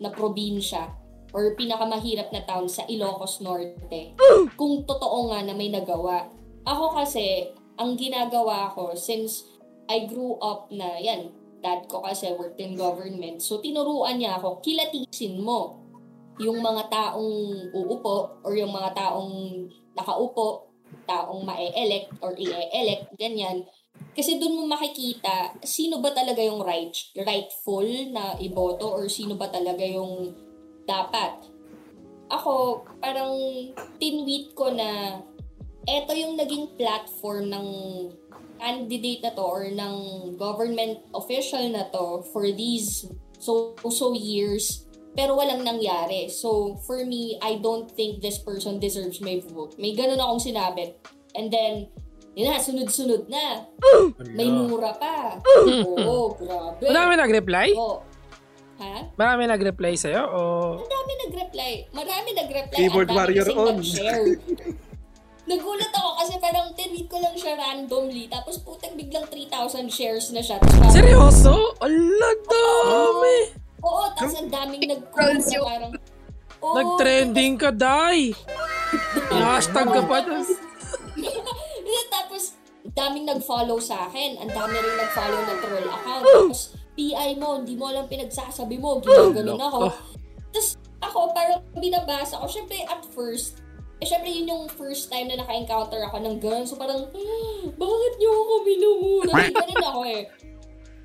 na probinsya or pinakamahirap na town sa Ilocos Norte kung totoo nga na may nagawa. Ako kasi, ang ginagawa ko since I grew up na, yan, dad ko kasi worked in government. So, tinuruan niya ako, kilatisin mo yung mga taong uupo or yung mga taong nakaupo, taong mae-elect or i-elect, ganyan. Kasi doon mo makikita sino ba talaga yung right, rightful na iboto or sino ba talaga yung dapat. Ako, parang tinweet ko na eto yung naging platform ng candidate na to or ng government official na to for these so so years pero walang nangyari. So, for me, I don't think this person deserves my vote. May ganun akong sinabi. And then, yun na, sunod-sunod na. May mura pa. Oo, grabe. Marami nag-reply? Oo. Ha? Marami nag-reply sa'yo? O... Marami nag-reply. Marami nag-reply. Keyboard warrior on. Nagulat ako kasi parang tinweet ko lang siya randomly. Tapos putang biglang 3,000 shares na siya. Tapos Seryoso? Ala, dami! Oo, tapos ang daming nag-comment na parang... Oo, Nag-trending ka, Day! Hashtag ka pa. Yeah, tapos, daming nag-follow sa akin. Ang dami rin nag-follow ng troll account. Tapos, PI mo, hindi mo alam pinagsasabi mo. Ginaganon ako. Tapos, ako, parang binabasa ko. Siyempre, at first, eh, syempre, yun yung first time na naka-encounter ako ng ganun. So, parang, "Ah, bakit niyo ako minumura? Ganun ako eh.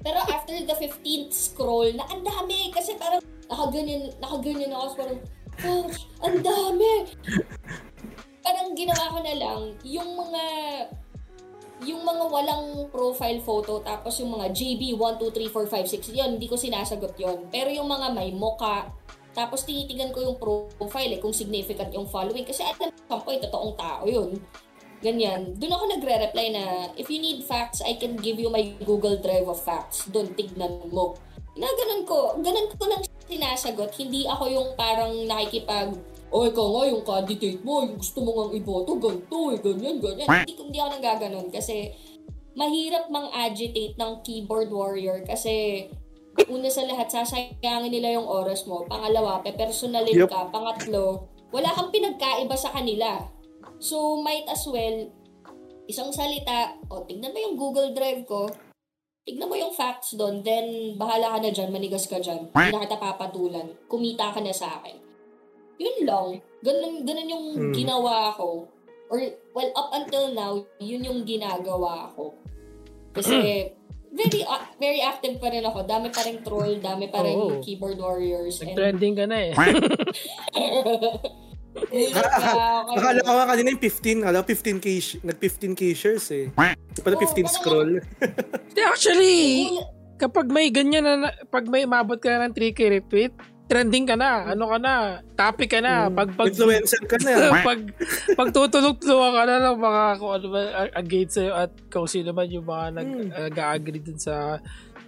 Pero after the 15th scroll, na ang dami. Kasi parang, nakaganyan, nakaganyan ako. So, parang, gosh, ang dami. parang ginawa ko na lang, yung mga yung mga walang profile photo tapos yung mga JB 1, 2, 3, 4, 5, 6 yun, hindi ko sinasagot yon pero yung mga may moka tapos tinitingnan ko yung profile eh, kung significant yung following kasi at some point totoong tao yun ganyan, doon ako nagre-reply na if you need facts, I can give you my Google Drive of facts doon tignan mo na ganun ko, ganun ko lang sinasagot hindi ako yung parang nakikipag o ikaw nga yung candidate mo, yung gusto mo nga iboto, ganito eh, ganyan, ganyan. Hindi, hindi ako nanggaganon kasi mahirap mang-agitate ng keyboard warrior kasi una sa lahat, sasayangin nila yung oras mo. Pangalawa, pepersonalin Yup. ka. Pangatlo, wala kang pinagkaiba sa kanila. So, might as well, isang salita, o tignan mo yung Google Drive ko, tignan mo yung facts doon, then bahala ka na dyan, manigas ka dyan. Hindi na kita papatulan. Kumita ka na sa akin. Yun lang. Ganun, ganun yung Hmm. ginawa ko. Or, well, up until now, yun yung ginagawa ko. Kasi, very uh, very active pa rin ako. Dami pa rin troll, dami pa rin Oo. keyboard warriors. and- Nag-trending ka na eh. Akala ko nga kanina yung 15, akala ko 15k, sh- nag 15k shares eh. Pala Oo, 15 parang- scroll. Hindi, Actually, kapag may ganyan na, pag may umabot ka na ng 3k retweet, trending ka na, ano ka na, topic ka na. Pag, pag, Influencer ka na. pag, pag tutulog-tulog ka na ng mga kung ano ba ang- ang gate sa'yo at kung sino man yung mga nag, nag-agree dun sa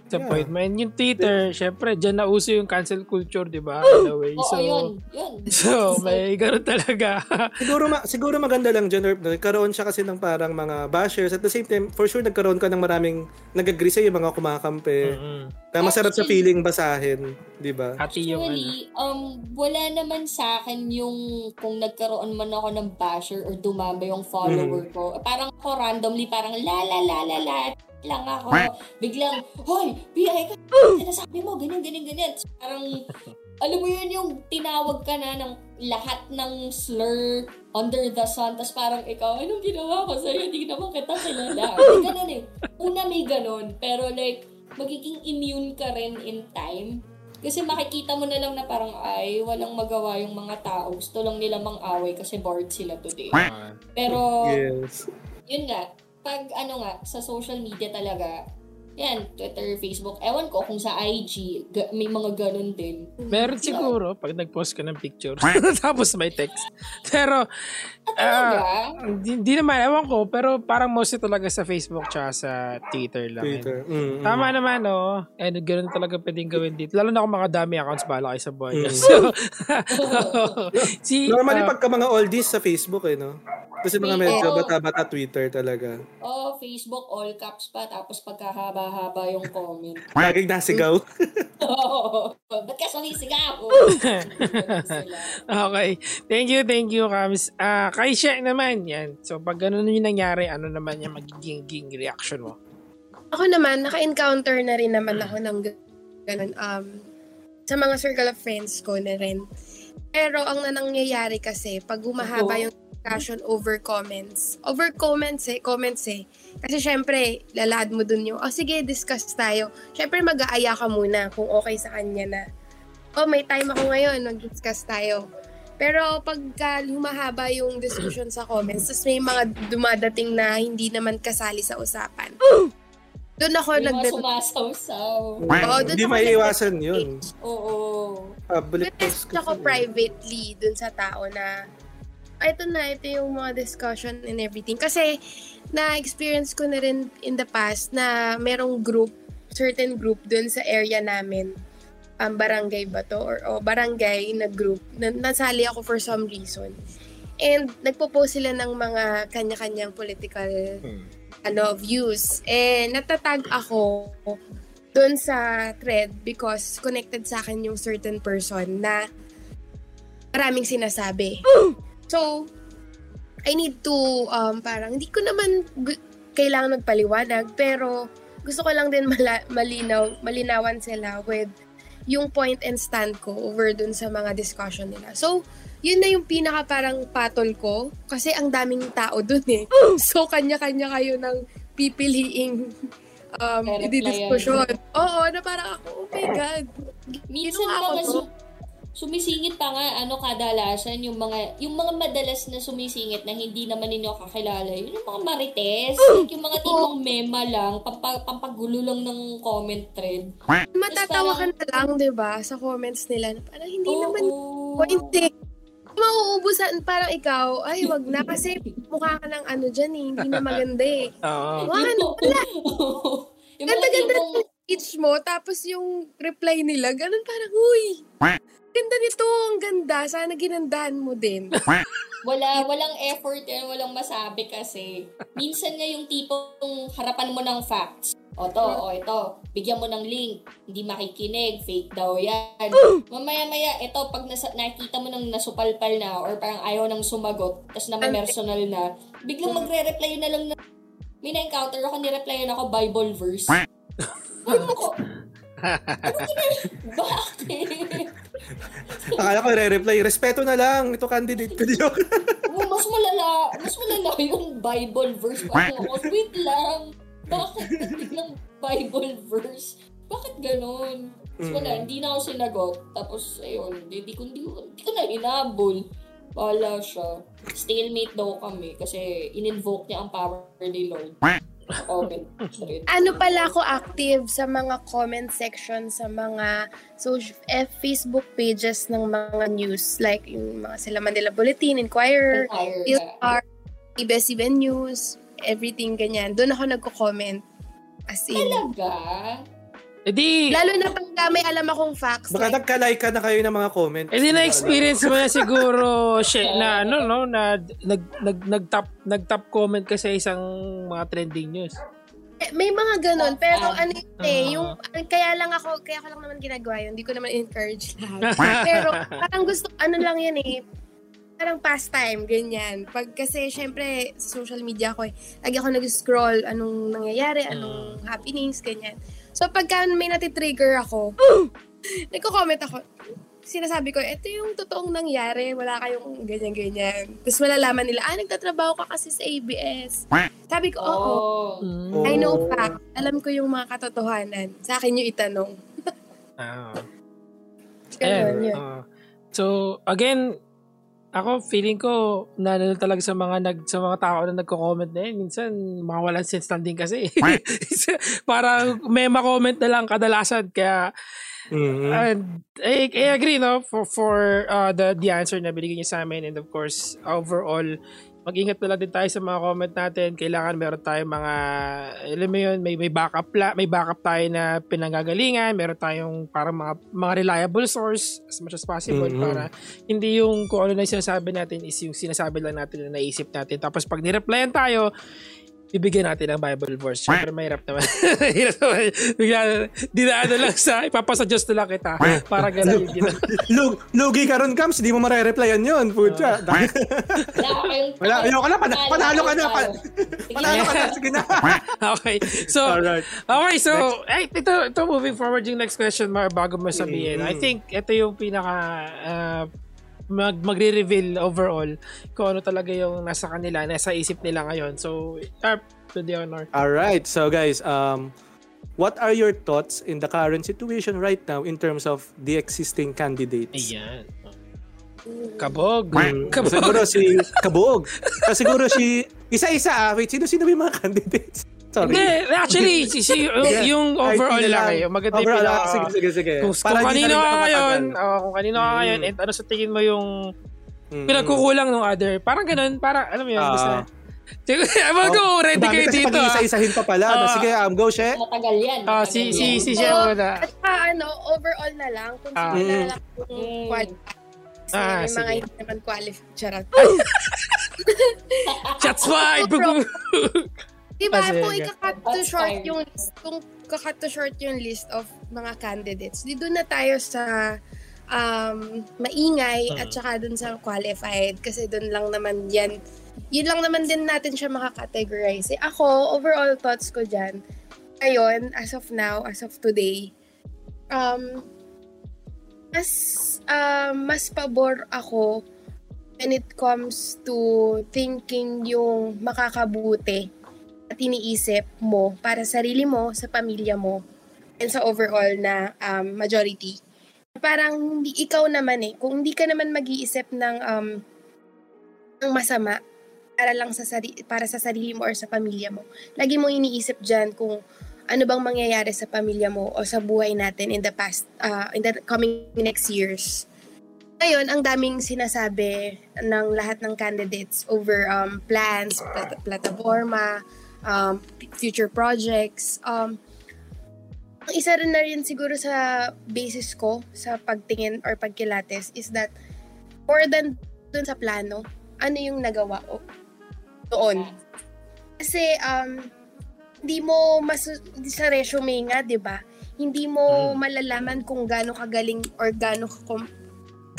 sa Yeah. yung Twitter, syempre, dyan na uso yung cancel culture, di ba? In a way. Oo, So, yun. Yun. so may ganun talaga. siguro ma- siguro maganda lang dyan, Herb, nagkaroon siya kasi ng parang mga bashers. At the same time, for sure nagkaroon ka ng maraming nag-agree sa'yo, mga kumakampi. Mm-mm. Kaya masarap sa Actually- feeling basahin, di ba? Hati yung ano. Actually, um, wala naman sa akin yung kung nagkaroon man ako ng basher or dumami yung follower ko. Parang ako randomly, parang la la la la la lang ako. Biglang, hoy, biyay ka. Sinasabi mo, ganyan, ganyan, ganyan. So, parang, alam mo yun yung tinawag ka na ng lahat ng slur under the sun. Tapos parang ikaw, anong ginawa ko sa'yo? Hindi naman kita kilala. May ganun eh. Una may ganun. Pero like, magiging immune ka rin in time. Kasi makikita mo na lang na parang ay walang magawa yung mga tao. Gusto lang nila mang-away kasi bored sila today. Pero Yes. yun nga, pag ano nga, sa social media talaga, yan, Twitter, Facebook, ewan ko kung sa IG, ga- may mga ganun din. Meron siguro pag nag-post ka ng pictures tapos may text. Pero Talaga? hindi di naman ewan ko pero parang mostly talaga sa Facebook tsaka sa Twitter lang. Twitter. Mm, mm. Tama naman oh. And ganun talaga pwedeng gawin dito. Lalo na kung mga dami accounts bala kayo sa buhay. Mm. So, si Normally ah, pagka mga oldies sa Facebook eh, no? Kasi mga medyo bata-bata Twitter talaga. oh, Facebook, all caps pa, tapos pagkahaba-haba yung comment. Laging nasigaw. Oo. Ba't ka sumisigaw? Okay. Thank you, thank you, Kams. Ah, kay Shek naman, yan. So, pag ganun yung nangyari, ano naman yung magiging reaction mo? Ako naman, naka-encounter na rin naman ako ng ganun. Um, sa mga circle of friends ko na rin. Pero ang nangyayari kasi, pag humahaba Oo. yung discussion over comments, over comments eh, comments eh. Kasi syempre, lalad mo dun yung, oh sige, discuss tayo. Syempre, mag-aaya ka muna kung okay sa kanya na, oh may time ako ngayon, mag-discuss tayo. Pero pagka humahaba yung discussion sa comments, tapos may mga dumadating na hindi naman kasali sa usapan. Doon ako May mga nagde sumasawsaw. Oo, doon Hindi maiiwasan yun. Oo. Public post Message ako privately dun sa tao na "Ah, ito na, ito yung mga discussion and everything. Kasi na-experience ko na rin in the past na merong group, certain group dun sa area namin. Um, barangay ba to? Or oh, barangay na group. Na, nasali ako for some reason. And nagpo-post sila ng mga kanya-kanyang political ano, views. Eh, natatag ako doon sa thread because connected sa akin yung certain person na maraming sinasabi. So, I need to, um, parang, hindi ko naman gu- kailangan magpaliwanag, pero gusto ko lang din mala- malinaw, malinawan sila with yung point and stand ko over dun sa mga discussion nila. So, yun na yung pinaka parang patol ko kasi ang daming tao dun eh. So, kanya-kanya kayo ng pipiliing um, i-discussion. Oo, na parang ako, oh my God. Minsan Ginawa ko mga to. su- sumisingit pa nga ano kadalasan yung mga yung mga madalas na sumisingit na hindi naman ninyo kakilala yun yung mga marites like yung mga tipong mema lang pampa, pampagulo lang ng comment thread Matatawa ka na lang, di ba, sa comments nila. Parang hindi Oo. naman point eh. Mauubusan, parang ikaw, ay wag na kasi mukha ka ng ano dyan eh, hindi na maganda eh. Oo. Mukha ka na mga Ganda-ganda ng speech mo, tapos yung reply nila, ganun parang, huy, ganda nito, ang ganda, sana ginandahan mo din. wala walang effort yan walang masabi kasi minsan nga yung tipong harapan mo ng facts o to, o ito, bigyan mo ng link, hindi makikinig, fake daw yan. Mamaya-maya, ito, pag nasa, nakikita mo nang nasupalpal na or parang ayaw nang sumagot, tapos na may personal na, biglang magre-reply na lang na, may na-encounter ako, nireplyan ako Bible verse. Ano ko? Bakit? Akala ko re-reply, respeto na lang, ito candidate ko. Oh, mas malala, mas malala yung Bible verse pa ako. Wait lang. bakit ng Bible verse? Bakit ganun? Tapos wala, Mm. hindi na ako sinagot. Tapos, ayun, hindi ko, hindi hindi ko na inabol. Bahala siya. Stalemate daw kami kasi in-invoke niya ang power ni Lord. Comment. Ano pala ako active sa mga comment section sa mga social, eh, Facebook pages ng mga news like yung mga sila Manila Bulletin, Inquirer, Entire, yeah. PILR, ABS-CBN News, everything ganyan. Doon ako nagko-comment. As in. Talaga? Eh di, Lalo na pag may alam akong facts. Baka like, nagka-like ka na kayo ng mga comment. eh di na-experience mo na siguro shit, na ano no na nag nag nag-top nag-top comment ka sa isang mga trending news. eh, may mga ganun. Pero ano yun eh, Ah. yung, kaya lang ako, kaya ko lang naman ginagawa yun. Hindi ko naman encourage lahat. Pero parang gusto, ano lang yan eh, parang pastime, ganyan. Pag kasi, syempre, sa social media ko eh, lagi ako nag-scroll, anong nangyayari, anong happenings, ganyan. So, pagka may natitrigger ako, nagko-comment ako, sinasabi ko, ito yung totoong nangyari, wala kayong ganyan-ganyan. Tapos malalaman nila, ah, nagtatrabaho ka kasi sa ABS. Sabi ko, oo. Mm. I know Oh. fact. Alam ko yung mga katotohanan. Sa akin yung itanong. Ah. Ganun, Ayan, yun. ah. so again, ako feeling ko na ano talaga sa mga nag sa mga tao na nagko-comment na yun, minsan mga walang sense lang din kasi. Parang may ma-comment na lang kadalasan kaya Mhm. And I, I agree no for for uh, the the answer na binigay niyo sa amin and of course overall mag-ingat na lang din tayo sa mga comment natin. Kailangan meron tayong mga alam mo yun, may may backup pla, may backup tayo na pinanggagalingan, meron tayong parang mga mga reliable source as much as possible Mhm. para hindi yung kung ano na yung sinasabi natin is yung sinasabi lang natin na naisip natin. Tapos pag nireplyan tayo, bibigyan natin ng Bible verse. Siyempre, mahirap naman. Hirap naman. Bigla, dinaan na lang sa, ipapasuggest na lang kita. Para gano'n yung. Lug, lugi ka ron, Kams. Di mo mare-replyan yun. Pucha. Wala kayong... Wala, ayoko na. Pan- panalo ka na. Panalo. pan-. Panalo ka na. Sige na. Okay. So, Alright. okay. So, ay, ito, ito, moving forward yung next question, Mar, bago mo sabihin. Mm. I think ito yung pinaka, uh, mag, magre-reveal overall kung ano talaga yung nasa kanila, nasa isip nila ngayon. So, Arp, to the honor. Alright. So guys, um, what are your thoughts in the current situation right now in terms of the existing candidates? Ayan. Kabog. Mm, Kabog. Siguro si Kabog. So, siguro si... Isa-isa ah. Wait, sino-sino yung mga candidates? Sorry. Hindi, actually, si, si, yung, yung overall lang eh. Yung maganda yung pinaka- sige, sige, sige. Kung, Para kung kanino na ka ngayon, oh, kung kanino ka Mm. ngayon, and ano sa tingin mo yung Mm. pinagkukulang ng other. Parang ganun, parang, alam mo yun, Ah. basta. Ewan ko, Oh, ready kayo kasi dito. ah. pag-iisa-isahin pa pala. Ah. Sige, um, go, She. Matagal yan. Ah, matagal si, si, yan. si Chef Oo. muna. At saka ano, overall na lang, kung Ah. sino Mm. na lang kung Mm. qualified. Kasi Ah, may mga hindi naman qualified. Charot. Shots fired! Diba, sige. kung ikakat to That's short fine. yung list, kung kakat to short yung list of mga candidates, di doon na tayo sa um, maingay Mm. at saka doon sa qualified kasi doon lang naman yan yun lang naman din natin siya makakategorize. Eh, ako, overall thoughts ko dyan, ngayon, as of now, as of today, um, mas, um, mas pabor ako when it comes to thinking yung makakabuti at iniisip mo para sa sarili mo, sa pamilya mo, and sa overall na um, majority. Parang hindi ikaw naman eh, kung hindi ka naman mag-iisip ng um, ng masama para lang sa sari- para sa sarili mo or sa pamilya mo. Lagi mo iniisip diyan kung ano bang mangyayari sa pamilya mo o sa buhay natin in the past uh, in the coming next years. Ngayon, ang daming sinasabi ng lahat ng candidates over um, plans, plat- plataforma, um, future projects. Um, ang isa rin na rin siguro sa basis ko sa pagtingin or pagkilates is that more than dun sa plano, ano yung nagawa o doon. Kasi um, hindi mo mas sa resume nga, 'di ba? Hindi mo malalaman kung gaano kagaling or gaano ka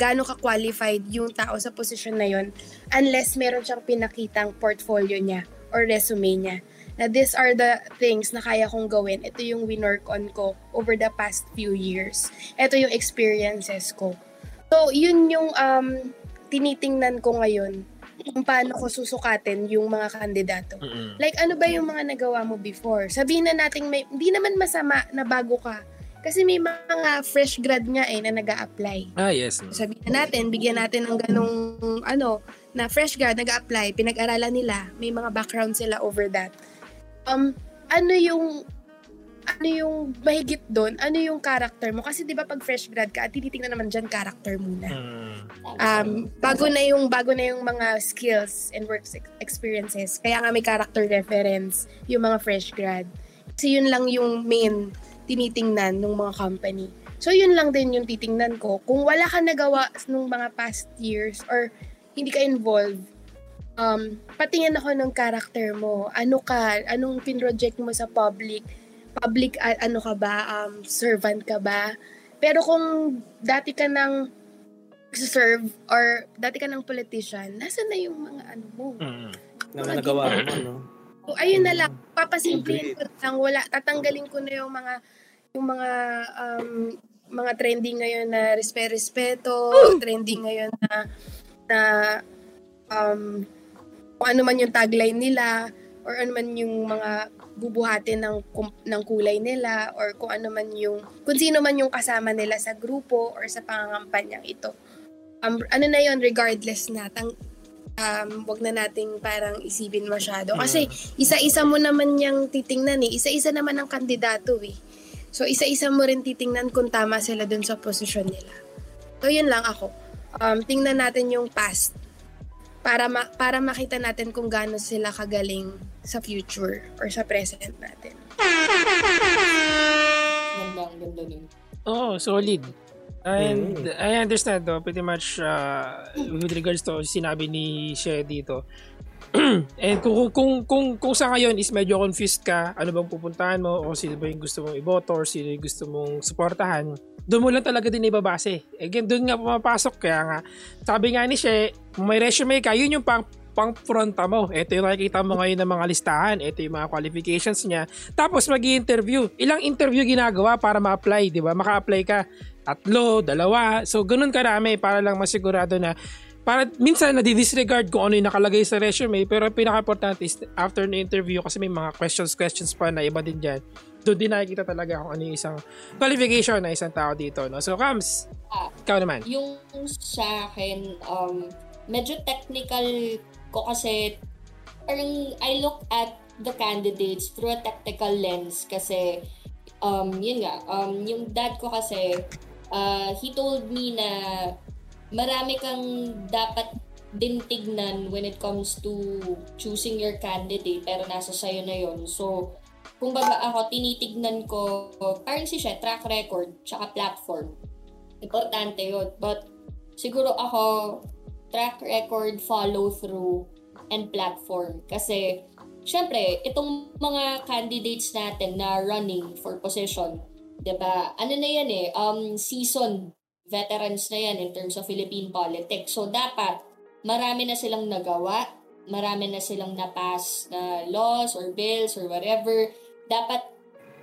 gaano ka qualified yung tao sa posisyon na yon unless meron siyang pinakitang portfolio niya or resume niya. Na these are the things na kaya kong gawin. Ito yung winork on ko over the past few years. Ito yung experiences ko. So, yun yung um, tinitingnan ko ngayon kung paano ko susukatin yung mga kandidato. Mm-mm. Like, ano ba yung mga nagawa mo before? Sabihin na natin, may, hindi naman masama na bago ka. Kasi may mga fresh grad nga eh na nag apply Ah, yes. no. Sabihin na natin, bigyan natin ng ganong, ano, na fresh grad, nag apply pinag-aralan nila, may mga background sila over that. Um, ano yung, ano yung mahigit doon? Ano yung character mo? Kasi di ba pag fresh grad ka, tinitingnan naman dyan character muna Mm. um, bago na yung bago na yung mga skills and work ex- experiences. Kaya nga may character reference yung mga fresh grad. Kasi yun lang yung main tinitingnan ng mga company. So yun lang din yung titingnan ko. Kung wala ka nagawa nung mga past years or hindi ka involved, um, patingin ako ng character mo. Ano ka? Anong pinroject mo sa public? Public, a- ano ka ba? Um, servant ka ba? Pero kung dati ka nang serve or dati ka ng politician, nasa na yung mga ano mo? Mm. Na nagawa mo, no? So, ayun na lang, papasimplihin ko lang, wala, tatanggalin ko na yung mga, yung mga, um, mga trending ngayon na respe-respeto, trending ngayon na, na, um, kung ano man yung tagline nila, or ano man yung mga bubuhatin ng, ng kulay nila, or kung ano man yung, kung sino man yung kasama nila sa grupo, or sa pangangampanyang ito. Um, ano na yon regardless na, tang, um, wag na nating parang isipin masyado. Kasi isa-isa mo naman yung titingnan eh. Isa-isa naman ang kandidato eh. So, isa-isa mo rin titingnan kung tama sila dun sa posisyon nila. So, yun lang ako. Um, tingnan natin yung past para ma- para makita natin kung gaano sila kagaling sa future or sa present natin. Ganda, ganda nun. Oo, solid. And Mm. I understand though, pretty much uh, with regards to sinabi ni Shea dito. And kung, kung, kung, kung sa ngayon is medyo confused ka, ano bang pupuntahan mo, o sino ba yung gusto mong iboto, or sino yung gusto mong suportahan, doon mo lang talaga din ibabase. Again, doon nga pumapasok. Kaya nga, sabi nga ni kung may resume ka, yun yung pang pang fronta mo. Ito yung nakikita mo ngayon ng mga listahan. Ito yung mga qualifications niya. Tapos mag interview Ilang interview ginagawa para ma-apply, di ba? Maka-apply ka. Tatlo, dalawa. So, ganun karami para lang masigurado na para minsan na-disregard kung ano yung nakalagay sa resume pero ang pinaka-importante is after the interview kasi may mga questions questions pa na iba din dyan doon din nakikita talaga kung ano yung isang qualification na isang tao dito no so Kams Ah. ikaw naman Yung sa akin, um, medyo technical ko kasi parang I look at the candidates through a technical lens kasi um, yun nga, um, yung dad ko kasi uh, he told me na marami kang dapat din tignan when it comes to choosing your candidate pero nasa sayo na yon so kumbaga ako tinitignan ko si siya track record tsaka platform. Importante yun. But siguro ako track record follow through and platform. Kasi syempre itong mga candidates natin na running for position 'di ba? Ano na yan eh um seasoned veterans na yan in terms of Philippine politics. So, dapat marami na silang nagawa, marami na silang napass na laws or bills or whatever. Dapat,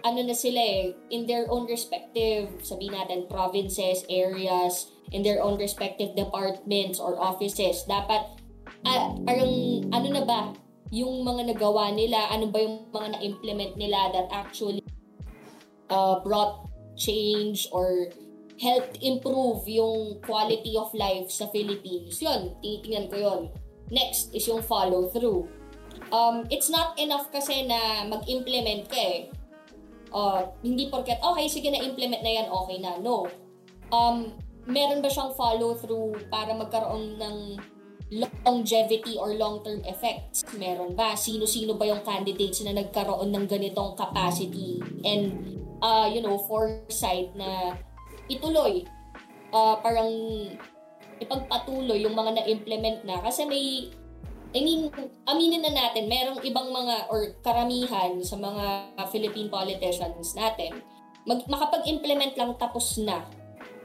ano na sila eh, in their own respective, sabihin natin, provinces, areas, in their own respective departments or offices. Dapat, ah, parang, ano na ba, yung mga nagawa nila, ano ba yung mga na-implement nila that actually uh, brought change or helped improve yung quality of life sa Philippines. Yun, tinitingnan ko yun. Next is yung follow through. Um, it's not enough kasi na mag-implement ka eh. Uh, hindi porket, okay, sige na implement na yan, okay na. No. Um, meron ba siyang follow through para magkaroon ng longevity or long-term effects? Meron ba? Sino-sino ba yung candidates na nagkaroon ng ganitong capacity and, uh, you know, foresight na ituloy. Uh, parang ipagpatuloy yung mga na-implement na. Kasi may, I mean, aminin na natin, merong ibang mga or karamihan sa mga Philippine politicians natin, mag, makapag-implement lang tapos na.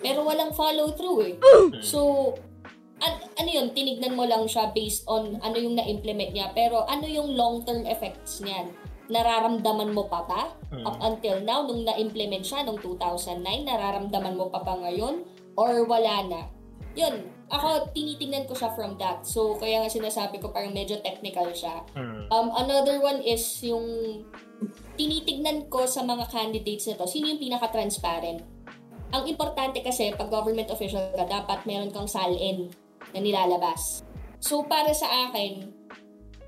Pero walang follow-through eh. So, an- ano yun, tinignan mo lang siya based on ano yung na-implement niya. Pero ano yung long-term effects niyan? Nararamdaman mo pa ba? Up until now, nung na-implement siya, nung 2009, nararamdaman mo pa ba ngayon? Or wala na? yun, ako tinitingnan ko siya from that. So, kaya nga sinasabi ko parang medyo technical siya. Hmm. Um, another one is yung tinitignan ko sa mga candidates na to, sino yung pinaka-transparent. Ang importante kasi, pag government official ka, dapat meron kang salin na nilalabas. So, para sa akin,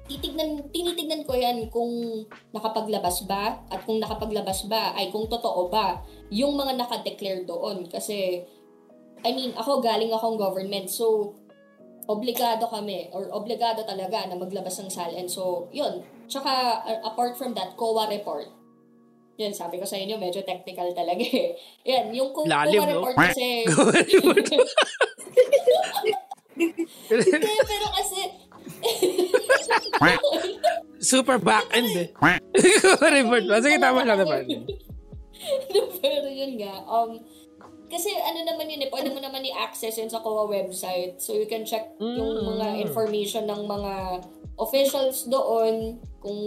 titignan, tinitignan ko yan kung nakapaglabas ba at kung nakapaglabas ba ay kung totoo ba yung mga nakadeclare doon. Kasi, I mean, ako galing akong government. So, obligado kami or obligado talaga na maglabas ng SALN. So, yun. Tsaka, apart from that, COA report. Yun, sabi ko sa inyo, medyo technical talaga eh. Yan, yung COA Lalim, no? report kasi... Hindi, pero kasi... Super back-end eh. Report ba? Sige, tama lang naman. pero yun nga, um, kasi ano naman yun eh, pwede mo naman i-access yun sa COA website. So you can check yung Mm. mga information ng mga officials doon kung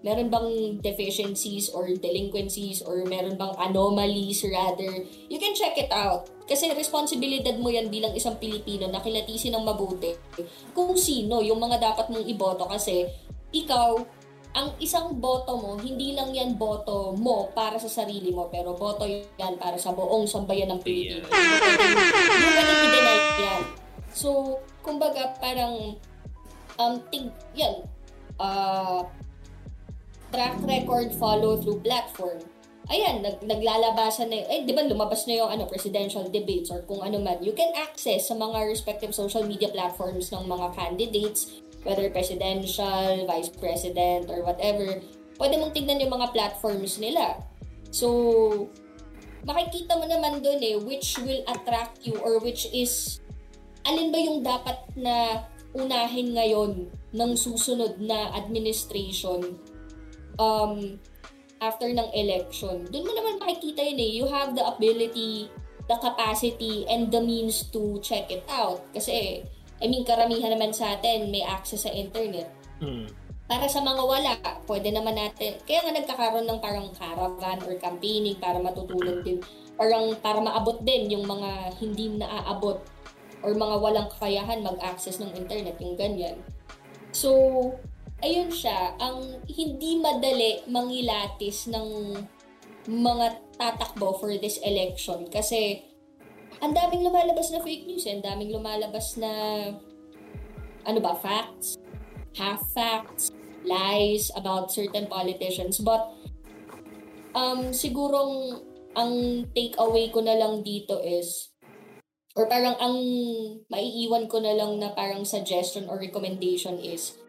meron bang deficiencies or delinquencies or meron bang anomalies rather. You can check it out. Kasi responsibilidad mo yan bilang isang Pilipino na kilatisin ng mabuti kung sino yung mga dapat mong iboto kasi ikaw, ang isang boto mo, hindi lang yan boto mo para sa sarili mo, pero boto yan para sa buong sambayan ng pwedeng i-deny yan. So, kumbaga, parang, um, tig, yan, uh, track record follow-through platform. Ayan, nag, naglalabasan na, eh, di ba lumabas na yung ano, presidential debates or kung ano man. You can access sa mga respective social media platforms ng mga candidates, whether presidential, vice president, or whatever. Pwede mong tignan yung mga platforms nila. So, makikita mo naman doon eh, which will attract you or which is, alin ba yung dapat na unahin ngayon ng susunod na administration um, after ng election. Doon mo naman makikita yun eh. You have the ability, the capacity, and the means to check it out. Kasi, I mean, karamihan naman sa atin may access sa internet. Hmm. Para sa mga wala, pwede naman natin, kaya nga nagkakaroon ng parang caravan or campaigning para matutulong din, parang para maabot din yung mga hindi naaabot or mga walang kakayahan mag-access ng internet, yung ganyan. So, ayun siya, ang hindi madali mangilatis ng mga tatakbo for this election kasi ang daming lumalabas na fake news, eh. ang daming lumalabas na ano ba, facts, half facts, lies about certain politicians. But um sigurong ang take away ko na lang dito is or parang ang maiiwan ko na lang na parang suggestion or recommendation is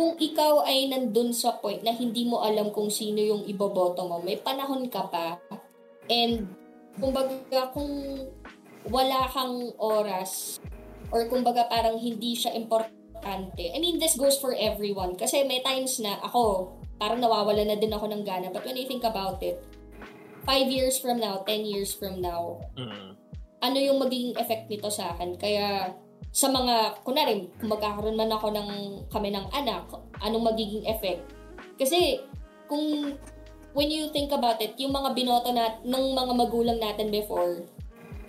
kung ikaw ay nandun sa point na hindi mo alam kung sino yung iboboto mo, may panahon ka pa. And, kumbaga, kung wala kang oras, or kumbaga parang hindi siya importante. I mean, this goes for everyone. Kasi may times na ako, parang nawawala na din ako ng gana. But when I think about it, five years from now, 10 years from now, Hmm. ano yung magiging effect nito sa akin. Kaya sa mga, kunwari, kung magkakaroon man ako ng kami ng anak, anong magiging effect? Kasi kung when you think about it, yung mga binoto nat ng mga magulang natin before,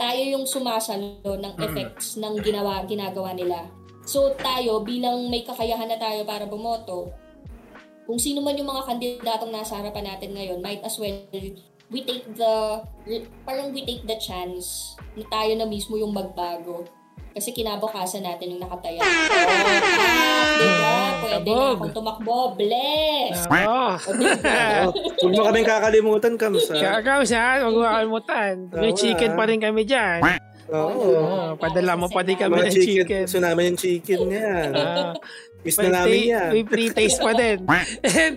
tayo yung sumasalo ng effects ng ginawa ginagawa nila. So tayo bilang may kakayahan na tayo para bumoto, kung sino man yung mga kandidatong nasa harapan natin ngayon, might as well we take the parang we take the chance na tayo na mismo yung magbago. Kasi kinabukasan natin yung nakataya. Oh, ah, diba? Pwede na Kabog. akong tumakbo. Bless! Oo. O, diba? Huwag mo kaming kakalimutan, Kamsa. Kakaw siya, huwag mo kakalimutan. May chicken ah. pa rin kami dyan. Oo. Oo, padala mo pa din kami ng chicken. chicken. Gusto namin yung chicken niyan. Ah, Miss may, na namin yan. may pre-taste pa din. And,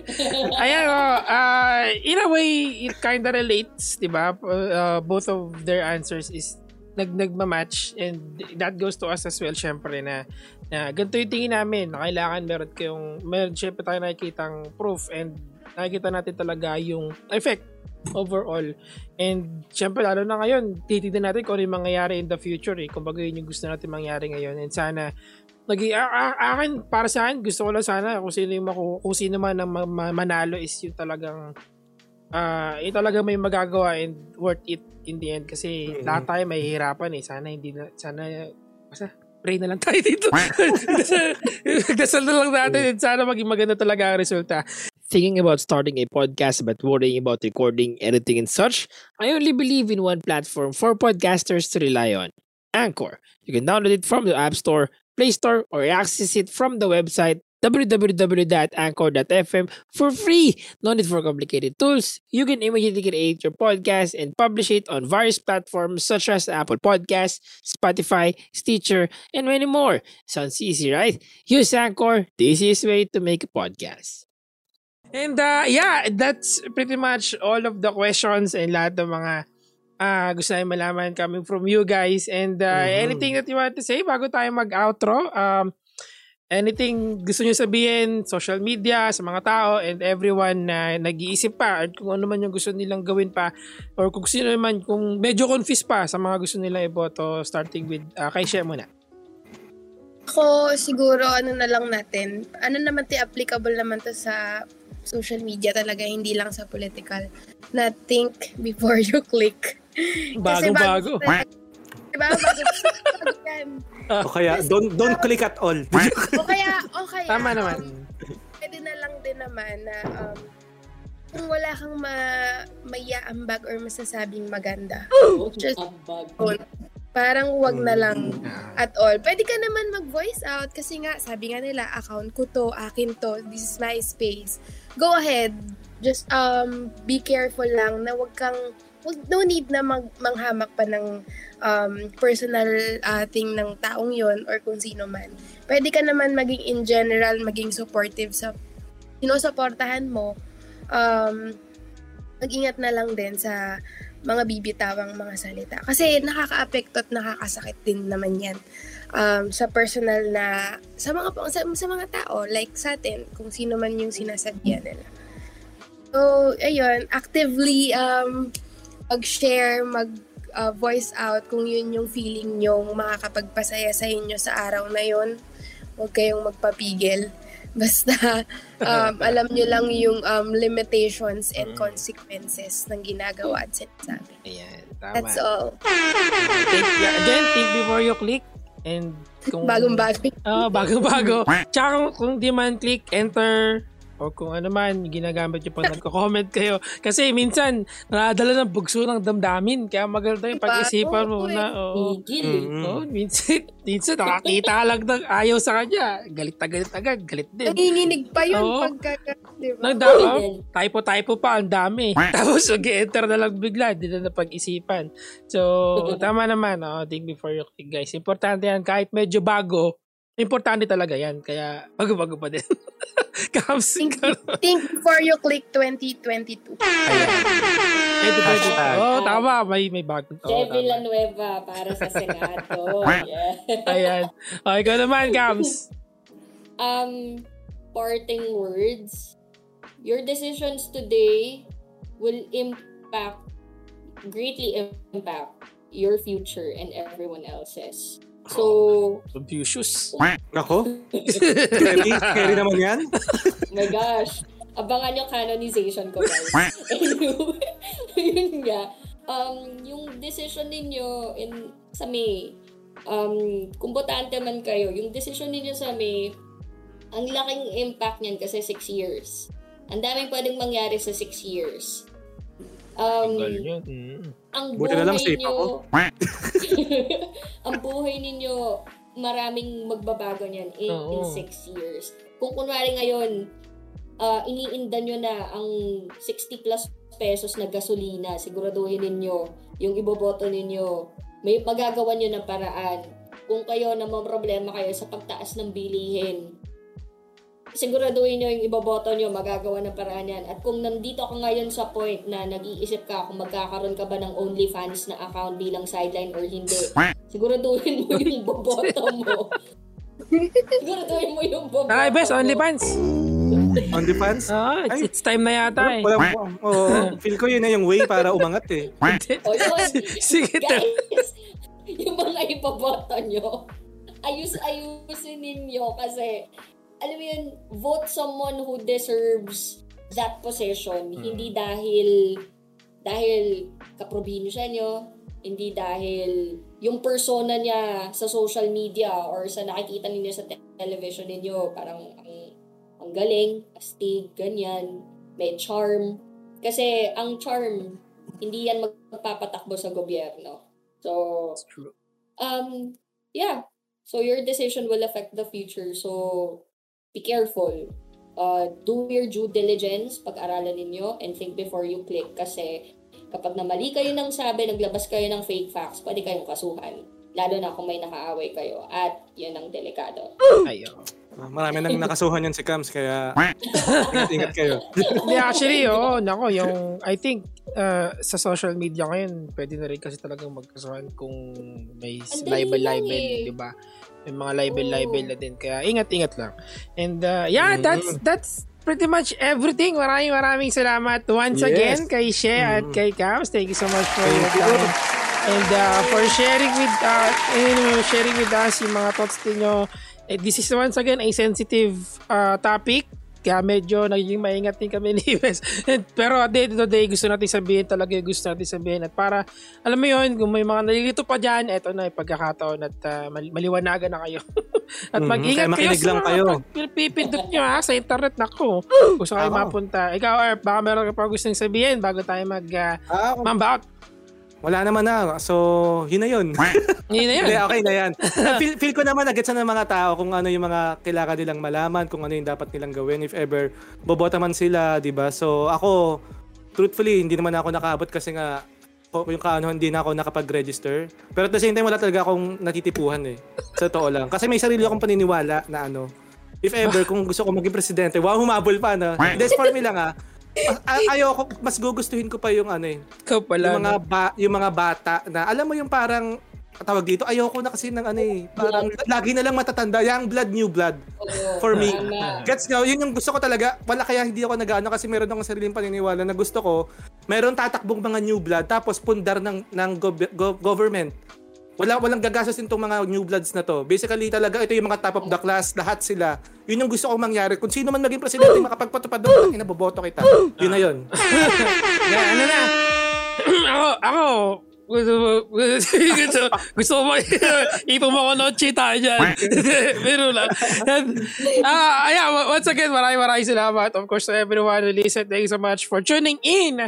ayan, oh, uh, in a way, it kinda relates, di ba? Uh, both of their answers is nag nagma-match and that goes to us as well syempre na, na ganito yung tingin namin na kailangan meron kayong meron syempre tayo nakikitang proof and nakikita natin talaga yung effect overall. And syempre lalo na ngayon titignan natin kung ano yung mangyayari in the future eh. Kumbaga yun yung gusto natin mangyari ngayon. And sana a- akin para sa akin gusto ko lang sana kung sino yung maku, kung sino man ang ma- ma- manalo is yung talagang ah yung talagang may magagawa and worth it in the end kasi Mhm. lahat tayo may hirapan eh sana hindi na sana Basta, pray na lang tayo dito. Dasal na lang natin. Sana maging maganda talaga ang resulta. Thinking about starting a podcast but worrying about recording, editing, and such, I only believe in one platform for podcasters to rely on Anchor. You can download it from the App Store, Play Store, or access it from the website www.anchor.fm for free. No need for complicated tools. You can immediately create your podcast and publish it on various platforms such as Apple Podcasts, Spotify, Stitcher, and many more. Sounds easy, right? Use Anchor, the easiest way to make a podcast. And uh, yeah, that's pretty much all of the questions and lahat ng mga uh, gusto namin malaman coming from you guys. And uh, mm-hmm. anything that you want to say bago tayo mag-outro? Um, anything gusto nyo sabihin, social media, sa mga tao, and everyone na nag-iisip pa, at kung ano man yung gusto nilang gawin pa, or kung sino naman, kung medyo confused pa sa mga gusto nilang iboto, starting with, uh, kay Shea muna. Ako, siguro, ano na lang natin, ano naman ti applicable naman to sa social media talaga, hindi lang sa political, na think before you click. Bago-bago. Bago, Diba? Bago yan. o kaya, don't, don't click at all. o kaya, o kaya. Tama naman. Um, pwede na lang din naman na um, kung wala kang ma mayaambag or masasabing maganda. just on, parang wag na lang hmm. at all. Pwede ka naman mag-voice out kasi nga, sabi nga nila, account ko to, akin to, this is my space. Go ahead. Just um be careful lang na wag kang no need na mag, manghamak pa ng um, personal uh, thing ng taong yon or kung sino man. Pwede ka naman maging in general, maging supportive sa sinusuportahan mo. Um, mag-ingat na lang din sa mga bibitawang mga salita. Kasi nakaka-apekto at nakakasakit din naman yan um, sa personal na, sa mga, sa, sa mga tao, like sa atin, kung sino man yung sinasabihan nila. So, ayun, actively um, mag-share, mag uh, voice out kung yun yung feeling nyo makakapagpasaya sa inyo sa araw na yun. Huwag kayong magpapigil. Basta um, alam nyo lang yung um, limitations and mm. consequences ng ginagawa at sinasabi. Ayan, tama. That's all. Think, again, think before you click. And kung... Bagong-bago. Oo, uh, bago-bago. Tsaka kung, kung di man click, enter o kung ano man ginagamit nyo pag nagko-comment kayo. Kasi minsan, nakadala ng bugso ng damdamin. Kaya maganda yung pag-isipan mo na. Oo. Mm-hmm. Oh, minsan, minsan nakakita lang ng ayaw sa kanya. Galit na galit agad. Galit din. Nanginginig pa yun Oo. pagka, diba? Nagda- oh, typo-typo pa, ang dami. Tapos mag-enter na lang bigla. Hindi na napag-isipan. So, tama naman. Oh, think before you click, guys. Importante yan. Kahit medyo bago, Importante talaga yan. Kaya, bago-bago pa din. Kams. Think, think before you click 2022. Ayan. Oh, tama. May, may bagong. Oh, Je Villanueva para sa Senado. yeah. Ayan. Okay, ikaw naman, Kams. Um, parting words. Your decisions today will impact, greatly impact your future and everyone else's. So, Confucius. Ako? scary, scary naman yan. oh my gosh. Abangan yung canonization ko, guys. anyway, yun nga. Um, yung decision ninyo in, sa May, um, kung botante man kayo, yung decision ninyo sa May, ang laking impact niyan kasi 6 years. Ang daming pwedeng mangyari sa 6 years. Um, Ang buhay na lang ninyo, ang buhay ninyo, maraming magbabago niyan in, in six years. Kung kunwari ngayon, uh, iniinda nyo na ang 60 plus pesos na gasolina, siguraduhin ninyo, yung iboboto ninyo, may magagawa nyo ng paraan. Kung kayo na problema kayo sa pagtaas ng bilihin, siguraduhin nyo yung iboboto nyo, magagawa ng paraan yan. At kung nandito ka ngayon sa point na nag-iisip ka kung magkakaroon ka ba ng OnlyFans na account bilang sideline or hindi, siguraduhin mo yung boboto mo. siguraduhin mo yung boboto Ay, best, OnlyFans. OnlyFans? Ah, it's, it's time na yata eh. Wala, oh, feel ko yun na yung way para umangat eh. o yun, Sige, guys, yung mga iboboto nyo, ayus-ayusin ninyo kasi alam mo yun, vote someone who deserves that position. Hmm. Hindi dahil dahil kaprobinsya nyo, hindi dahil yung persona niya sa social media or sa nakikita ninyo sa te- television ninyo, parang ang, ang galing, astig, ganyan, may charm. Kasi ang charm, hindi yan magpapatakbo sa gobyerno. So, That's true. um, yeah. So, your decision will affect the future. So, be careful. Uh, do your due diligence, pag-aralan ninyo, and think before you click. Kasi, kapag namali kayo ng sabi, naglabas kayo ng fake facts, pwede kayong kasuhan. Lalo na kung may nakaaway kayo. At, yun ang delikado. Ayun. Ah, Marami nang nakasuhan yan si Cams, kaya ingat-ingat kayo. Hindi, actually, oo, nako, yung, I think, uh, sa social media ngayon, pwede na rin kasi talagang magkasuhan kung may libel-libel, eh. di ba? May mga libel-libel na din. Kaya ingat-ingat lang. And uh, yeah, that's, that's pretty much everything. Maraming maraming salamat once Yes. again kay She at kay Cams. Thank you so much for your time. And uh, for sharing with uh, you sharing with us yung mga thoughts niyo. Eh, this is once again a sensitive uh, topic. Kaya medyo naging maingat din kami ni. And, pero at the end of the day, gusto natin sabihin talaga gusto natin sabihin. At para, alam mo yun, kung may mga nalilito pa dyan, eto na yung pagkakataon at uh, mal- maliwanagan na kayo. at Mhm, mag-ingat kaya kayo sa lang mga kayo. pipindot nyo ha, sa internet. Nako, gusto kayo mapunta. Ikaw, Erp, baka meron ka pa gustong sabihin bago tayo mag uh, Ah, mambaut. Wala naman na. So, yun na yun. Yun na yun. Hindi, okay na yan. feel, feel ko naman, nagets na ng mga tao kung ano yung mga kailangan nilang malaman, kung ano yung dapat nilang gawin if ever bobota man sila, di ba? So, ako, truthfully, hindi naman ako nakaabot kasi nga, yung kaano, hindi na ako nakapag-register. Pero at the same time, wala talaga akong natitipuhan eh. Sa totoo lang. Kasi may sarili akong paniniwala na ano, if ever, kung gusto ko maging presidente, wow, humabol pa na. This for me lang ah. Ay- ayoko, mas gugustuhin ko pa yung ano eh, Ikaw pala. yung mga ba, yung mga bata na alam mo yung parang tawag dito ayoko na kasi ng ano eh parang lagi na lang matatanda young blood new blood. Oo, for me. gets nyo? Yun yung gusto ko talaga. Wala kaya hindi ako nag-ano kasi meron akong sariling paniniwala na gusto ko meron tatakbong mga new blood tapos pundar ng ng gov- gov- government wala walang gagastusin tong mga new bloods na to. Basically talaga ito yung mga top of the class, lahat sila. Yun yung gusto kong mangyari. Kung sino man maging presidente makapagpatupad doon, inaboboto kita. Yun na yun. Yeah, ano na? ako, ako, gusto mo, gusto, gusto mo, ipong mo ko noche tayo dyan. Pero lang. Ah, ayan, once again, maraming maraming salamat. Of course, to everyone who listened, thank you so much for tuning in.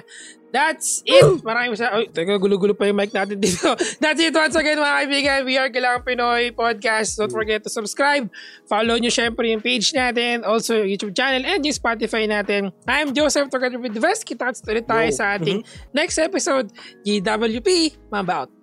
That's it. Maraming sa... Ay, teka, gulo-gulo pa yung mic natin dito. That's it once again, mga kaibigan. We are Kailangan Pinoy Podcast. Don't forget to subscribe. Follow nyo syempre yung page natin. Also, yung YouTube channel and yung Spotify natin. I'm Joseph together with Vest. Kita ulit tayo sa ating next episode. GWP. Mabaut.